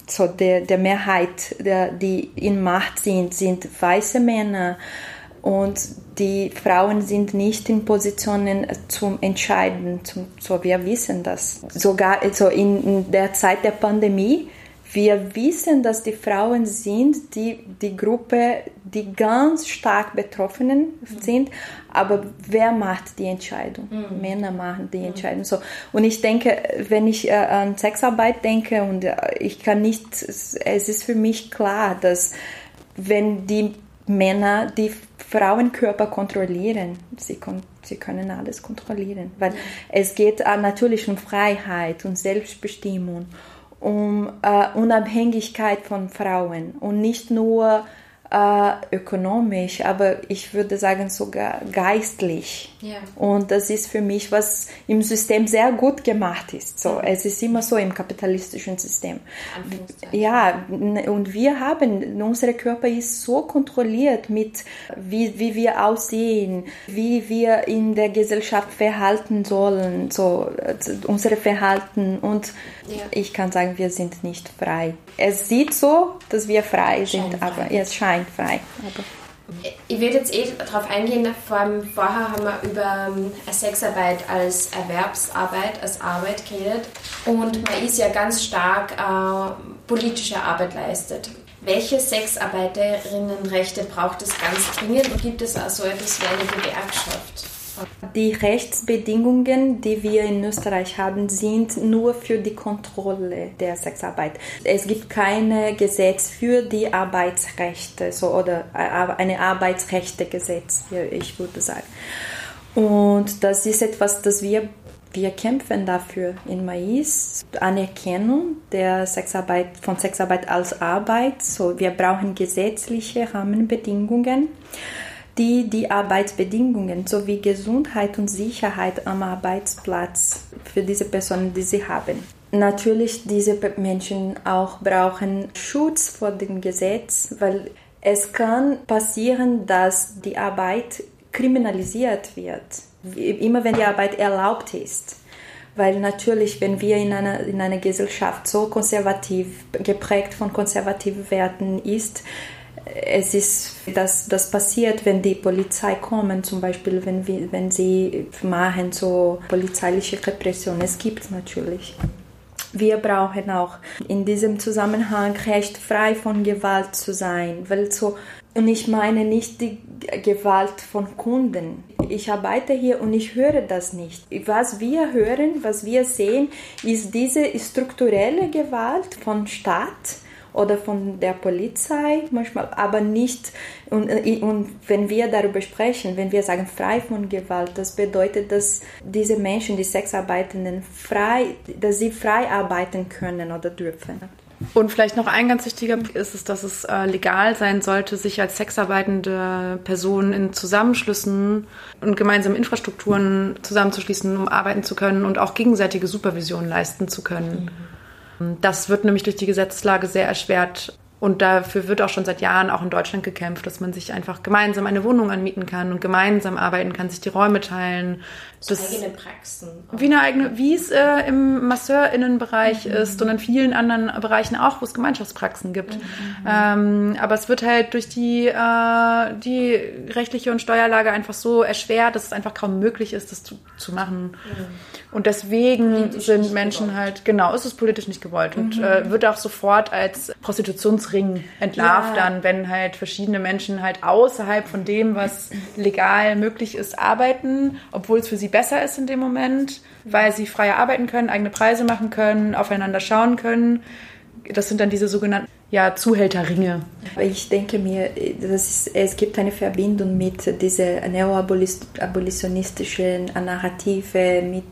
so der, der Mehrheit, der, die in Macht sind, sind weiße Männer und die Frauen sind nicht in Positionen zum Entscheiden. Zum, so wir wissen das. Sogar so in, in der Zeit der Pandemie wir wissen, dass die Frauen sind die, die Gruppe, die ganz stark Betroffenen sind, aber wer macht die Entscheidung? Mhm. Männer machen die mhm. Entscheidung. So. Und ich denke, wenn ich äh, an Sexarbeit denke und äh, ich kann nicht, es ist für mich klar, dass wenn die Männer die Frauenkörper kontrollieren, sie, sie können alles kontrollieren, weil mhm. es geht äh, natürlich um Freiheit und Selbstbestimmung um äh, Unabhängigkeit von Frauen und nicht nur äh, ökonomisch, aber ich würde sagen sogar geistlich. Ja. Und das ist für mich, was im System sehr gut gemacht ist. So, es ist immer so im kapitalistischen System. Ja, und wir haben, unser Körper ist so kontrolliert mit, wie, wie wir aussehen, wie wir in der Gesellschaft verhalten sollen, so, unsere Verhalten. Und Ja. ich kann sagen, wir sind nicht frei. Es sieht so, dass wir frei sind, Scheinfrei. aber es scheint frei. Aber Ich werde jetzt eh darauf eingehen, vor allem vorher haben wir über ähm, Sexarbeit als Erwerbsarbeit, als Arbeit geredet und man ist ja ganz stark äh, politische Arbeit leistet. Welche Sexarbeiterinnenrechte braucht es ganz dringend und gibt es auch so etwas wie eine Gewerkschaft? Die Rechtsbedingungen, die wir in Österreich haben, sind nur für die Kontrolle der Sexarbeit. Es gibt kein Gesetz für die Arbeitsrechte so, oder eine Arbeitsrechtegesetz, ich würde sagen. Und das ist etwas, das wir wir kämpfen dafür in Mais, Anerkennung der Sexarbeit, von Sexarbeit als Arbeit. So, wir brauchen gesetzliche Rahmenbedingungen die die Arbeitsbedingungen sowie Gesundheit und Sicherheit am Arbeitsplatz für diese Personen, die sie haben. Natürlich, diese Menschen auch brauchen Schutz vor dem Gesetz, weil es kann passieren, dass die Arbeit kriminalisiert wird, immer wenn die Arbeit erlaubt ist. Weil natürlich, wenn wir in einer, in einer Gesellschaft so konservativ, geprägt von konservativen Werten ist, es ist, dass das passiert, wenn die Polizei kommen, zum Beispiel, wenn, wir, wenn sie machen so polizeiliche Repression. Es gibt natürlich. Wir brauchen auch in diesem Zusammenhang Recht frei von Gewalt zu sein, weil so und ich meine nicht die Gewalt von Kunden. Ich arbeite hier und ich höre das nicht. Was wir hören, was wir sehen, ist diese strukturelle Gewalt von Staat oder von der Polizei manchmal, aber nicht, und, und wenn wir darüber sprechen, wenn wir sagen frei von Gewalt, das bedeutet, dass diese Menschen, die Sexarbeitenden, frei, dass sie frei arbeiten können oder dürfen. Und vielleicht noch ein ganz wichtiger Punkt ist es, dass es äh, legal sein sollte, sich als sexarbeitende Person in Zusammenschlüssen und gemeinsamen Infrastrukturen zusammenzuschließen, um arbeiten zu können und auch gegenseitige Supervision leisten zu können. Mhm. Das wird nämlich durch die Gesetzeslage sehr erschwert. Und dafür wird auch schon seit Jahren auch in Deutschland gekämpft, dass man sich einfach gemeinsam eine Wohnung anmieten kann und gemeinsam arbeiten kann, sich die Räume teilen. So eigene Praxen. Wie eine eigene, wie es äh, im MasseurInnenbereich mhm. ist und in vielen anderen Bereichen auch, wo es Gemeinschaftspraxen gibt. Mhm. Ähm, aber es wird halt durch die, äh, die rechtliche und Steuerlage einfach so erschwert, dass es einfach kaum möglich ist, das zu, zu machen. Mhm. Und deswegen politisch sind Menschen gewollt. halt, genau, ist es politisch nicht gewollt und äh, wird auch sofort als Prostitutionsring entlarvt ja. dann, wenn halt verschiedene Menschen halt außerhalb von dem, was legal möglich ist, arbeiten, obwohl es für sie besser ist in dem Moment, weil sie freier arbeiten können, eigene Preise machen können, aufeinander schauen können. Das sind dann diese sogenannten ja, Zuhälterringe. Ich denke mir, das ist, es gibt eine Verbindung mit dieser neoabolitionistischen Narrative, mit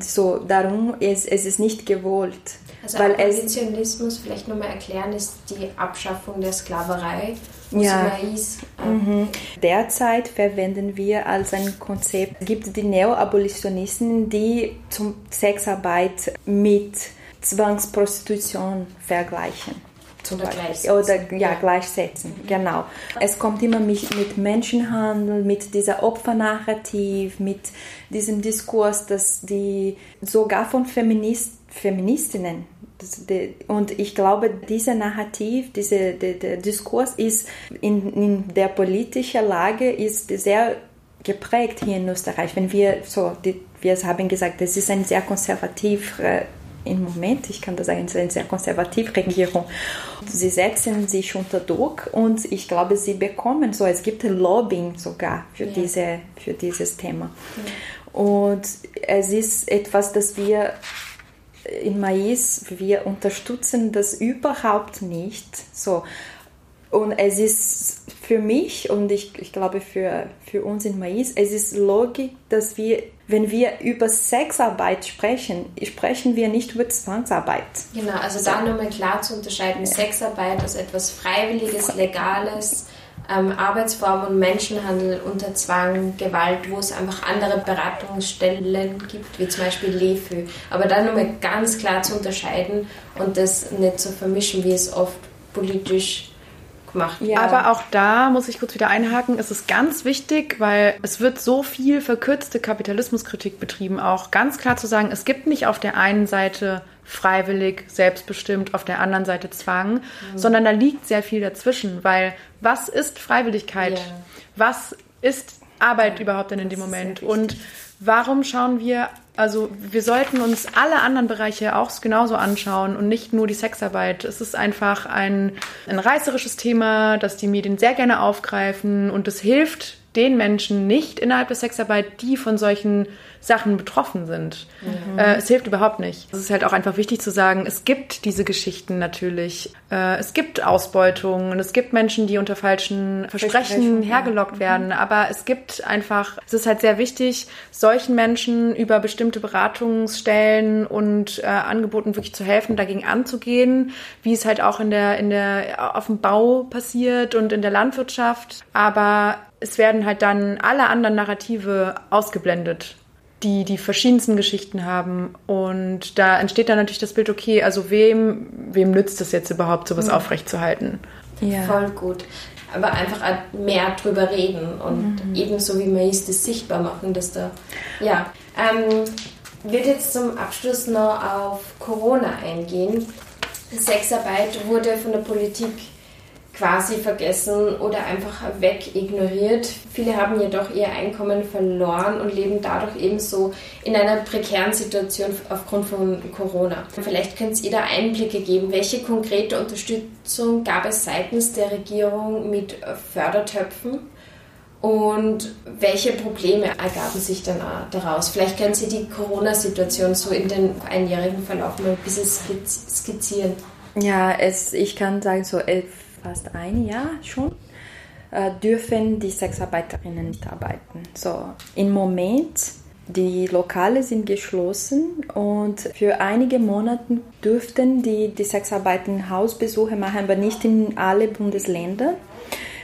so, darum, es, es ist nicht gewollt. Also weil Abolitionismus, vielleicht nochmal erklären, ist die Abschaffung der Sklaverei. Ja. Mhm. Derzeit verwenden wir als ein Konzept, es gibt die Neoabolitionisten, die zum Sexarbeit mit Zwangsprostitution vergleichen. Zum oder Beispiel. Oder ja, gleichsetzen, mhm. genau. Es kommt immer mit, mit Menschenhandel, mit dieser Opfernarrativ, mit diesem Diskurs, dass die sogar von Feminist, Feministinnen und ich glaube, dieser Narrativ, dieser der, der Diskurs ist in, in der politischen Lage ist sehr geprägt hier in Österreich. Wenn wir so, die, wir haben gesagt, es ist ein sehr konservativ äh, im Moment, ich kann das sagen, es ist eine sehr konservative Regierung. Sie setzen sich unter Druck und ich glaube, sie bekommen so, es gibt ein Lobbying sogar für, ja. diese, für dieses Thema. Ja. Und es ist etwas, das wir in Mais, wir unterstützen das überhaupt nicht. So. Und es ist für mich und ich, ich glaube für, für uns in Mais, es ist logisch, dass wir, wenn wir über Sexarbeit sprechen, sprechen wir nicht über Zwangsarbeit. Genau, also da nochmal klar zu unterscheiden. Sexarbeit als etwas Freiwilliges, Legales, ähm, Arbeitsform und Menschenhandel unter Zwang, Gewalt, wo es einfach andere Beratungsstellen gibt, wie zum Beispiel LEFÖ. Aber da nochmal ganz klar zu unterscheiden und das nicht zu vermischen, wie es oft politisch gemacht. Ja. Aber auch da muss ich kurz wieder einhaken, es ist ganz wichtig, weil es wird so viel verkürzte Kapitalismuskritik betrieben, auch ganz klar zu sagen, es gibt nicht auf der einen Seite freiwillig, selbstbestimmt, auf der anderen Seite Zwang, mhm. sondern da liegt sehr viel dazwischen, weil was ist Freiwilligkeit? Yeah. Was ist Arbeit ja, überhaupt denn in dem Moment? Und warum schauen wir also wir sollten uns alle anderen Bereiche auch genauso anschauen und nicht nur die Sexarbeit. Es ist einfach ein, ein reißerisches Thema, das die Medien sehr gerne aufgreifen und es hilft den Menschen nicht innerhalb der Sexarbeit, die von solchen Sachen betroffen sind. Mhm. Äh, es hilft überhaupt nicht. Es ist halt auch einfach wichtig zu sagen, es gibt diese Geschichten natürlich. Äh, es gibt Ausbeutung und es gibt Menschen, die unter falschen Versprechen hergelockt werden. Mhm. Aber es gibt einfach, es ist halt sehr wichtig, solchen Menschen über bestimmte Beratungsstellen und äh, Angeboten wirklich zu helfen, dagegen anzugehen, wie es halt auch in der, in der, auf dem Bau passiert und in der Landwirtschaft. Aber es werden halt dann alle anderen Narrative ausgeblendet die die verschiedensten Geschichten haben. Und da entsteht dann natürlich das Bild, okay, also wem, wem nützt es jetzt überhaupt, sowas mhm. aufrechtzuerhalten? Ja. Voll gut. Aber einfach mehr drüber reden und mhm. ebenso wie man ist, das sichtbar machen, dass da, ja. Ähm, wird jetzt zum Abschluss noch auf Corona eingehen. Sexarbeit wurde von der Politik quasi vergessen oder einfach wegignoriert. Viele haben jedoch ihr Einkommen verloren und leben dadurch ebenso in einer prekären Situation aufgrund von Corona. Vielleicht könnt ihr da Einblicke geben. Welche konkrete Unterstützung gab es seitens der Regierung mit Fördertöpfen? Und welche Probleme ergaben sich dann daraus? Vielleicht können Sie die Corona-Situation so in den einjährigen Verlauf mal ein bisschen skizzieren. Ja, es, ich kann sagen, so fast ein Jahr schon, äh, dürfen die Sexarbeiterinnen nicht arbeiten. So, im Moment, die Lokale sind geschlossen und für einige Monate dürften die, die Sexarbeiten Hausbesuche machen, aber nicht in alle Bundesländer.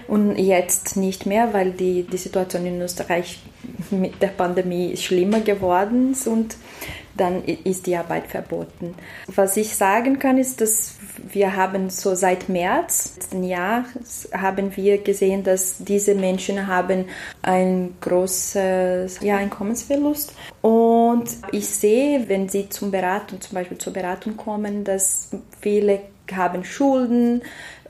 Und jetzt nicht mehr, weil die, die Situation in Österreich mit der Pandemie schlimmer geworden ist dann ist die Arbeit verboten. Was ich sagen kann, ist, dass wir haben so seit März letzten Jahres haben wir gesehen, dass diese Menschen haben ein großes ja, Einkommensverlust und ich sehe, wenn sie zum Beratung, zum Beispiel zur Beratung kommen, dass viele haben Schulden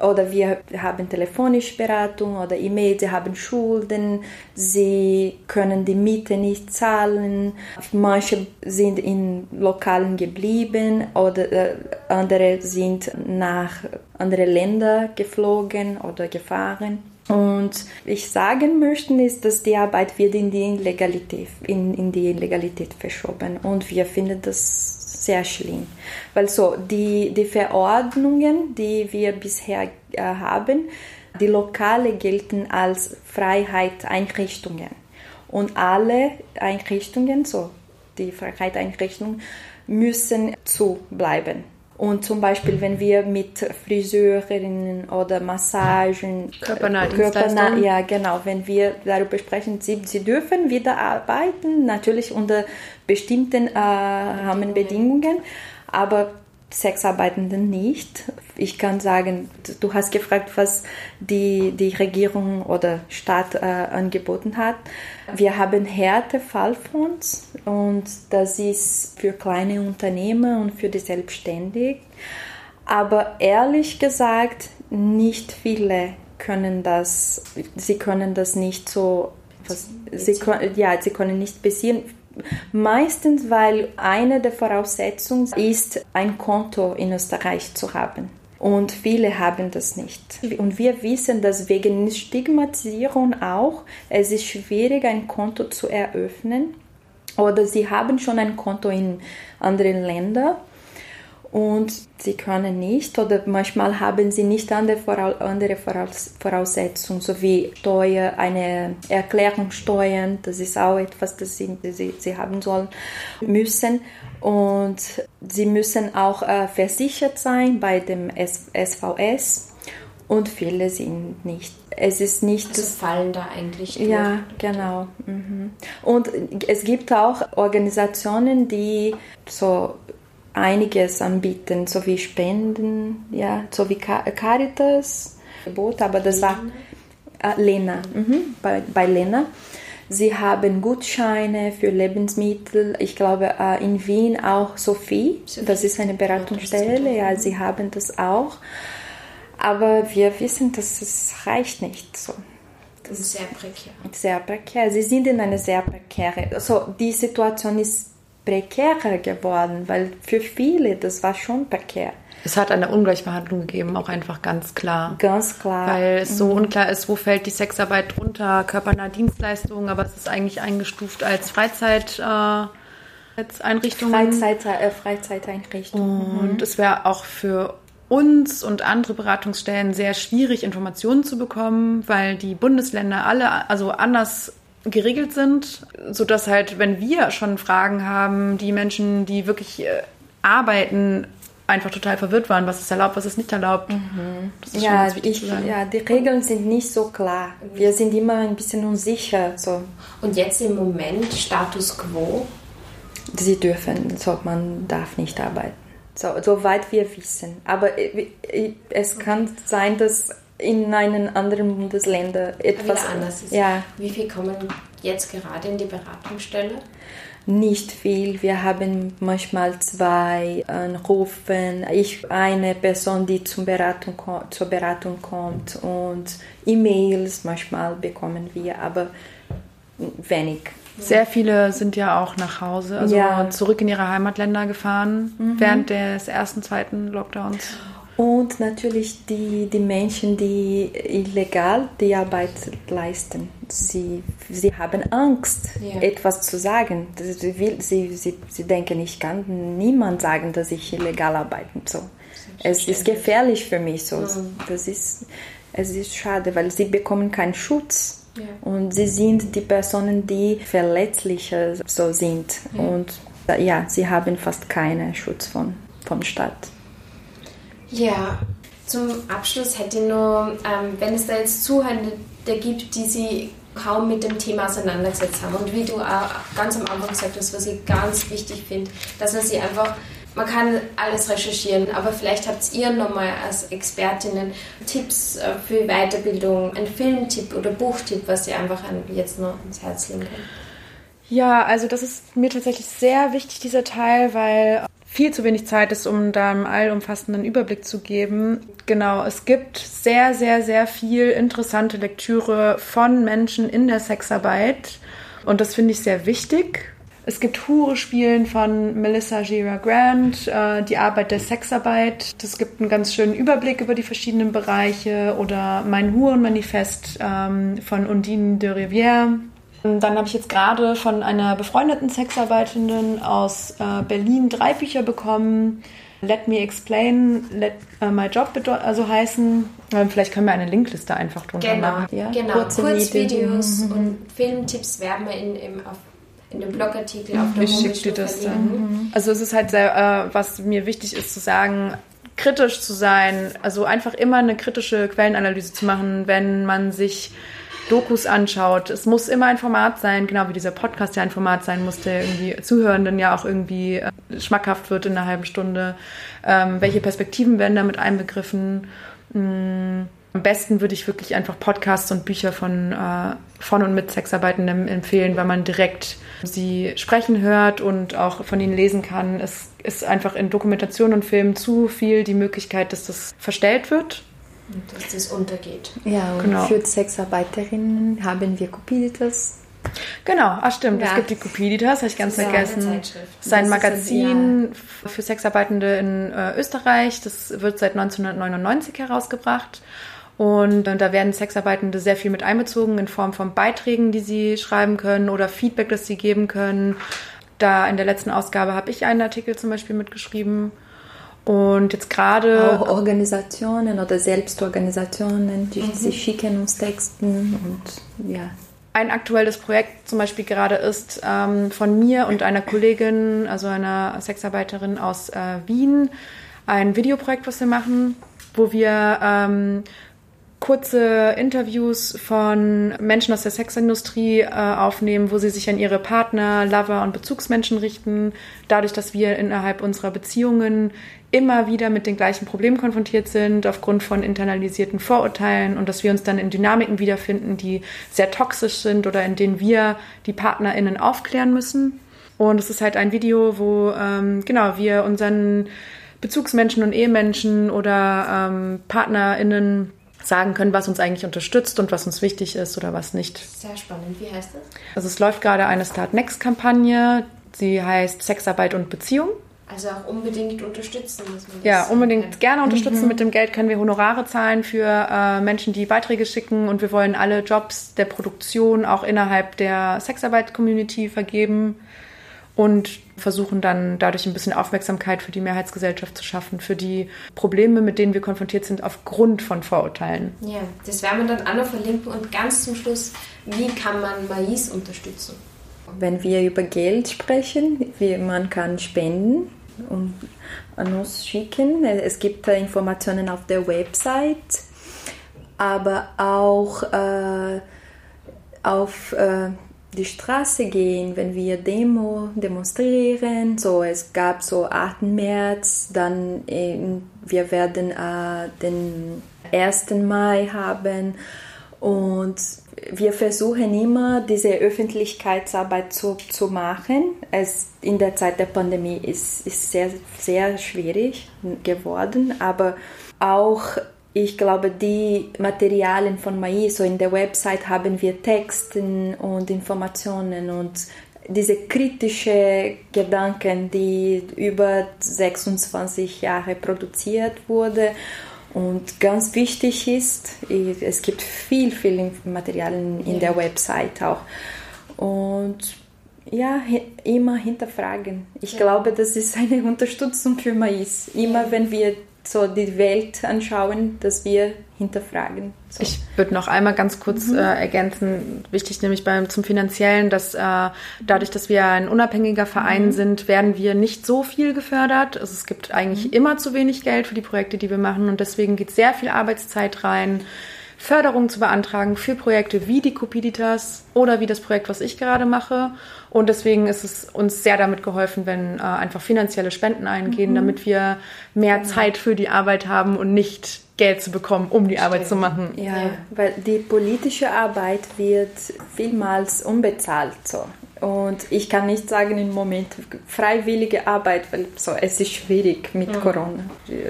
oder wir haben telefonische Beratung oder E-Mail, sie haben Schulden, sie können die Miete nicht zahlen, manche sind in Lokalen geblieben oder äh, andere sind nach andere Länder geflogen oder gefahren. Und ich sagen möchte, ist, dass die Arbeit wird in die Illegalität, in, in die Illegalität verschoben. Und wir finden das sehr schlimm. Weil so, die, die Verordnungen, die wir bisher äh, haben, die Lokale gelten als Freiheitseinrichtungen. Und alle Einrichtungen, so die Freiheitseinrichtungen, müssen zu bleiben. Und zum Beispiel, wenn wir mit Friseurinnen oder Massagen, Körpernahe, ja genau, wenn wir darüber sprechen, sie, sie dürfen wieder arbeiten, natürlich unter bestimmten äh, Rahmenbedingungen, aber Sexarbeitenden nicht. Ich kann sagen, du hast gefragt, was die, die Regierung oder Staat äh, angeboten hat. Wir haben Härtefallfonds und das ist für kleine Unternehmen und für die Selbstständigen. Aber ehrlich gesagt, nicht viele können das, sie können das nicht so, was, sie, ja, sie können nicht besiegen Meistens, weil eine der Voraussetzungen ist, ein Konto in Österreich zu haben. Und viele haben das nicht. Und wir wissen, dass wegen Stigmatisierung auch, es ist schwierig, ein Konto zu eröffnen. Oder sie haben schon ein Konto in anderen Ländern und sie können nicht oder manchmal haben sie nicht andere Voraussetzungen, so wie Steuer, eine Erklärung steuern, das ist auch etwas, das sie, sie, sie haben sollen, müssen. Und sie müssen auch äh, versichert sein bei dem SVS und viele sind nicht. Es ist nicht. Also fallen da eigentlich durch. Ja, genau. Mhm. Und es gibt auch Organisationen, die so einiges anbieten, so wie Spenden, ja, so wie Caritas, aber das war äh, Lena, mhm, bei, bei Lena. Sie haben Gutscheine für Lebensmittel. Ich glaube äh, in Wien auch Sophie. Das ist eine Beratungsstelle. Ja, sie haben das auch. Aber wir wissen, dass es reicht nicht so. Das ist sehr prekär. Sehr prekär. Sie sind in einer sehr prekäre. Also die Situation ist prekärer geworden, weil für viele das war schon prekär. Es hat eine Ungleichbehandlung gegeben, auch einfach ganz klar. Ganz klar. Weil es so mhm. unklar ist, wo fällt die Sexarbeit drunter, körpernahe Dienstleistungen, aber es ist eigentlich eingestuft als Freizeit. Äh, Einrichtungen. Freizeit, äh, Freizeiteinrichtungen. Und mhm. es wäre auch für uns und andere Beratungsstellen sehr schwierig, Informationen zu bekommen, weil die Bundesländer alle also anders geregelt sind, sodass halt, wenn wir schon Fragen haben, die Menschen, die wirklich äh, arbeiten, einfach total verwirrt waren, was ist erlaubt, was ist nicht erlaubt. Mhm. ja, ich, ja, die Regeln sind nicht so klar. Wir sind immer ein bisschen unsicher. So. Und jetzt im Moment Status quo? Sie dürfen, so, man darf nicht arbeiten. So, soweit wir wissen. Aber äh, es kann sein, dass in einen anderen Bundesländer etwas anders ist. Ja. Wie viel kommen jetzt gerade in die Beratungsstelle? Nicht viel. Wir haben manchmal zwei Anrufen. Ich eine Person, die zum Beratung, zur Beratung kommt und E-Mails manchmal bekommen wir, aber wenig. Sehr viele sind ja auch nach Hause, also ja. zurück in ihre Heimatländer gefahren mhm. während des ersten, zweiten Lockdowns. Und natürlich die, die Menschen, die illegal die Arbeit leisten. Sie, sie haben Angst, ja. etwas zu sagen. Sie, will, sie, sie, sie denken, ich kann niemand sagen, dass ich illegal arbeite. So. Es ist gefährlich für mich. So. Mhm. Das ist, es ist schade, weil sie bekommen keinen Schutz. Ja. Und sie sind die Personen, die verletzlicher so sind. Ja. Und ja, sie haben fast keinen Schutz von, vom Staat. Ja, zum Abschluss hätte ich nur, ähm, wenn es da jetzt Zuhörende gibt, die sich kaum mit dem Thema auseinandergesetzt haben und wie du auch ganz am Anfang gesagt hast, was ich ganz wichtig finde, dass man sich einfach man kann alles recherchieren, aber vielleicht habt ihr nochmal als Expertinnen Tipps äh, für Weiterbildung, ein Filmtipp oder Buchtipp, was ihr einfach jetzt noch ins Herz legen könnt. Ja, also das ist mir tatsächlich sehr wichtig, dieser Teil, weil viel zu wenig Zeit ist, um da einen allumfassenden Überblick zu geben. Genau, es gibt sehr, sehr, sehr viel interessante Lektüre von Menschen in der Sexarbeit und das finde ich sehr wichtig. Es gibt Hure-Spielen von Melissa Gira Grant, äh, die Arbeit der Sexarbeit. Das gibt einen ganz schönen Überblick über die verschiedenen Bereiche oder mein Hurenmanifest ähm, von Undine de Rivière dann habe ich jetzt gerade von einer befreundeten Sexarbeitenden aus äh, Berlin drei Bücher bekommen. Let Me Explain, Let uh, My Job also heißen. Ähm, vielleicht können wir eine Linkliste einfach drunter genau, machen. Ja? Genau, Kurze Kurzvideos mhm. und Filmtipps werden wir in, im, auf, in dem Blogartikel auf der ich Homepage dir das dann. Also es ist halt sehr, äh, was mir wichtig ist zu sagen, kritisch zu sein, also einfach immer eine kritische Quellenanalyse zu machen, wenn man sich Dokus anschaut. Es muss immer ein Format sein, genau wie dieser Podcast ja ein Format sein muss, der irgendwie Zuhörenden ja auch irgendwie äh, schmackhaft wird in einer halben Stunde. Ähm, welche Perspektiven werden damit einbegriffen? Mhm. Am besten würde ich wirklich einfach Podcasts und Bücher von, äh, von und mit Sexarbeitenden empfehlen, weil man direkt sie sprechen hört und auch von ihnen lesen kann. Es ist einfach in Dokumentation und Filmen zu viel die Möglichkeit, dass das verstellt wird dass das untergeht. Ja, und genau. für Sexarbeiterinnen haben wir Cupiditas. Genau, ach stimmt, ja. es gibt die Cupiditas, habe ich ganz das vergessen. Sein Magazin ja. für Sexarbeitende in äh, Österreich, das wird seit 1999 herausgebracht. Und äh, da werden Sexarbeitende sehr viel mit einbezogen in Form von Beiträgen, die sie schreiben können oder Feedback, das sie geben können. Da in der letzten Ausgabe habe ich einen Artikel zum Beispiel mitgeschrieben. Und jetzt gerade. Auch Organisationen oder Selbstorganisationen, die mhm. sie schicken uns Texten und ja. Ein aktuelles Projekt zum Beispiel gerade ist ähm, von mir und einer Kollegin, also einer Sexarbeiterin aus äh, Wien, ein Videoprojekt, was wir machen, wo wir ähm, kurze Interviews von Menschen aus der Sexindustrie äh, aufnehmen, wo sie sich an ihre Partner, Lover und Bezugsmenschen richten. Dadurch, dass wir innerhalb unserer Beziehungen immer wieder mit den gleichen Problemen konfrontiert sind, aufgrund von internalisierten Vorurteilen und dass wir uns dann in Dynamiken wiederfinden, die sehr toxisch sind oder in denen wir die PartnerInnen aufklären müssen. Und es ist halt ein Video, wo ähm, genau wir unseren Bezugsmenschen und Ehemenschen oder ähm, PartnerInnen sagen können, was uns eigentlich unterstützt und was uns wichtig ist oder was nicht. Sehr spannend. Wie heißt das? Also es läuft gerade eine Start Next Kampagne. Sie heißt Sexarbeit und Beziehung. Also auch unbedingt unterstützen. Dass man ja, unbedingt kann. gerne unterstützen. Mhm. Mit dem Geld können wir Honorare zahlen für äh, Menschen, die Beiträge schicken und wir wollen alle Jobs der Produktion auch innerhalb der Sexarbeit-Community vergeben und versuchen dann dadurch ein bisschen Aufmerksamkeit für die Mehrheitsgesellschaft zu schaffen, für die Probleme, mit denen wir konfrontiert sind aufgrund von Vorurteilen. Ja, das werden wir dann auch noch verlinken und ganz zum Schluss, wie kann man Mais unterstützen? Wenn wir über Geld sprechen, wie man kann spenden und an uns schicken. Es gibt Informationen auf der Website, aber auch äh, auf äh, die Straße gehen, wenn wir Demo demonstrieren. So, es gab so 8. März, dann äh, wir werden äh, den 1. Mai haben und wir versuchen immer diese Öffentlichkeitsarbeit zu, zu machen. Es in der Zeit der Pandemie ist es sehr sehr schwierig geworden, aber auch ich glaube, die Materialien von Mais, so in der Website haben wir Texten und Informationen und diese kritische Gedanken, die über 26 Jahre produziert wurde und ganz wichtig ist, es gibt viel, viel Materialien in der Website auch. Und ja, immer hinterfragen. Ich ja. glaube, das ist eine Unterstützung für Mais. Immer wenn wir so die Welt anschauen, dass wir hinterfragen. So. Ich würde noch einmal ganz kurz mhm. äh, ergänzen, wichtig nämlich beim zum finanziellen, dass äh, dadurch, dass wir ein unabhängiger Verein mhm. sind, werden wir nicht so viel gefördert. Also es gibt eigentlich mhm. immer zu wenig Geld für die Projekte, die wir machen und deswegen geht sehr viel Arbeitszeit rein. Förderung zu beantragen für Projekte wie die Cupiditas oder wie das Projekt, was ich gerade mache. Und deswegen ist es uns sehr damit geholfen, wenn äh, einfach finanzielle Spenden eingehen, mhm. damit wir mehr genau. Zeit für die Arbeit haben und nicht Geld zu bekommen, um die Stimmt. Arbeit zu machen. Ja, ja, weil die politische Arbeit wird vielmals unbezahlt. So. Und ich kann nicht sagen im Moment freiwillige Arbeit, weil so, es ist schwierig mit mhm. Corona.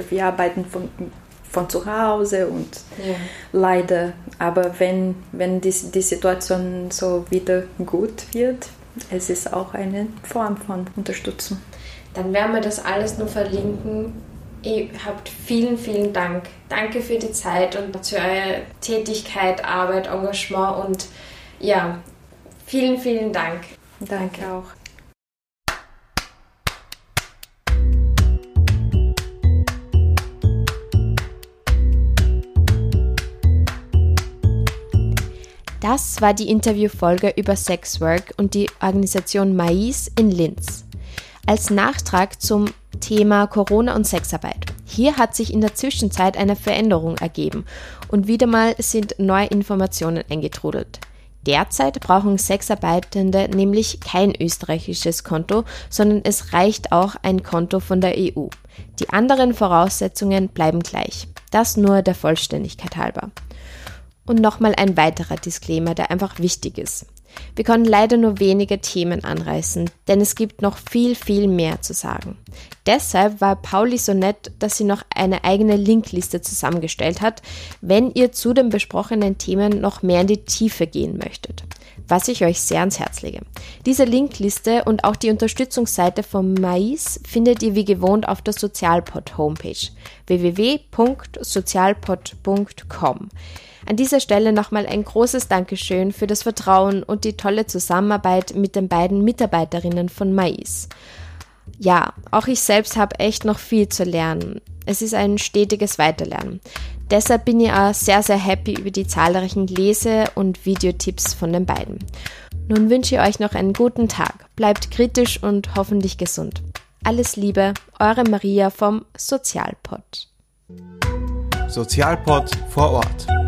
Wir arbeiten von von zu Hause und ja. leider. Aber wenn, wenn die, die Situation so wieder gut wird, es ist auch eine Form von Unterstützung. Dann werden wir das alles nur verlinken. Ihr habt vielen, vielen Dank. Danke für die Zeit und für eure Tätigkeit, Arbeit, Engagement und ja, vielen, vielen Dank. Danke auch. Das war die Interviewfolge über Sexwork und die Organisation Mais in Linz. Als Nachtrag zum Thema Corona und Sexarbeit. Hier hat sich in der Zwischenzeit eine Veränderung ergeben und wieder mal sind neue Informationen eingetrudelt. Derzeit brauchen Sexarbeitende nämlich kein österreichisches Konto, sondern es reicht auch ein Konto von der EU. Die anderen Voraussetzungen bleiben gleich. Das nur der Vollständigkeit halber. Und nochmal ein weiterer Disclaimer, der einfach wichtig ist. Wir können leider nur wenige Themen anreißen, denn es gibt noch viel, viel mehr zu sagen. Deshalb war Pauli so nett, dass sie noch eine eigene Linkliste zusammengestellt hat, wenn ihr zu den besprochenen Themen noch mehr in die Tiefe gehen möchtet. Was ich euch sehr ans Herz lege. Diese Linkliste und auch die Unterstützungsseite vom Mais findet ihr wie gewohnt auf der Sozialpod Homepage www.sozialpod.com. An dieser Stelle nochmal ein großes Dankeschön für das Vertrauen und die tolle Zusammenarbeit mit den beiden Mitarbeiterinnen von Mais. Ja, auch ich selbst habe echt noch viel zu lernen. Es ist ein stetiges Weiterlernen. Deshalb bin ich auch sehr, sehr happy über die zahlreichen Lese- und Videotipps von den beiden. Nun wünsche ich euch noch einen guten Tag. Bleibt kritisch und hoffentlich gesund. Alles Liebe, eure Maria vom Sozialpod. Sozialpod vor Ort.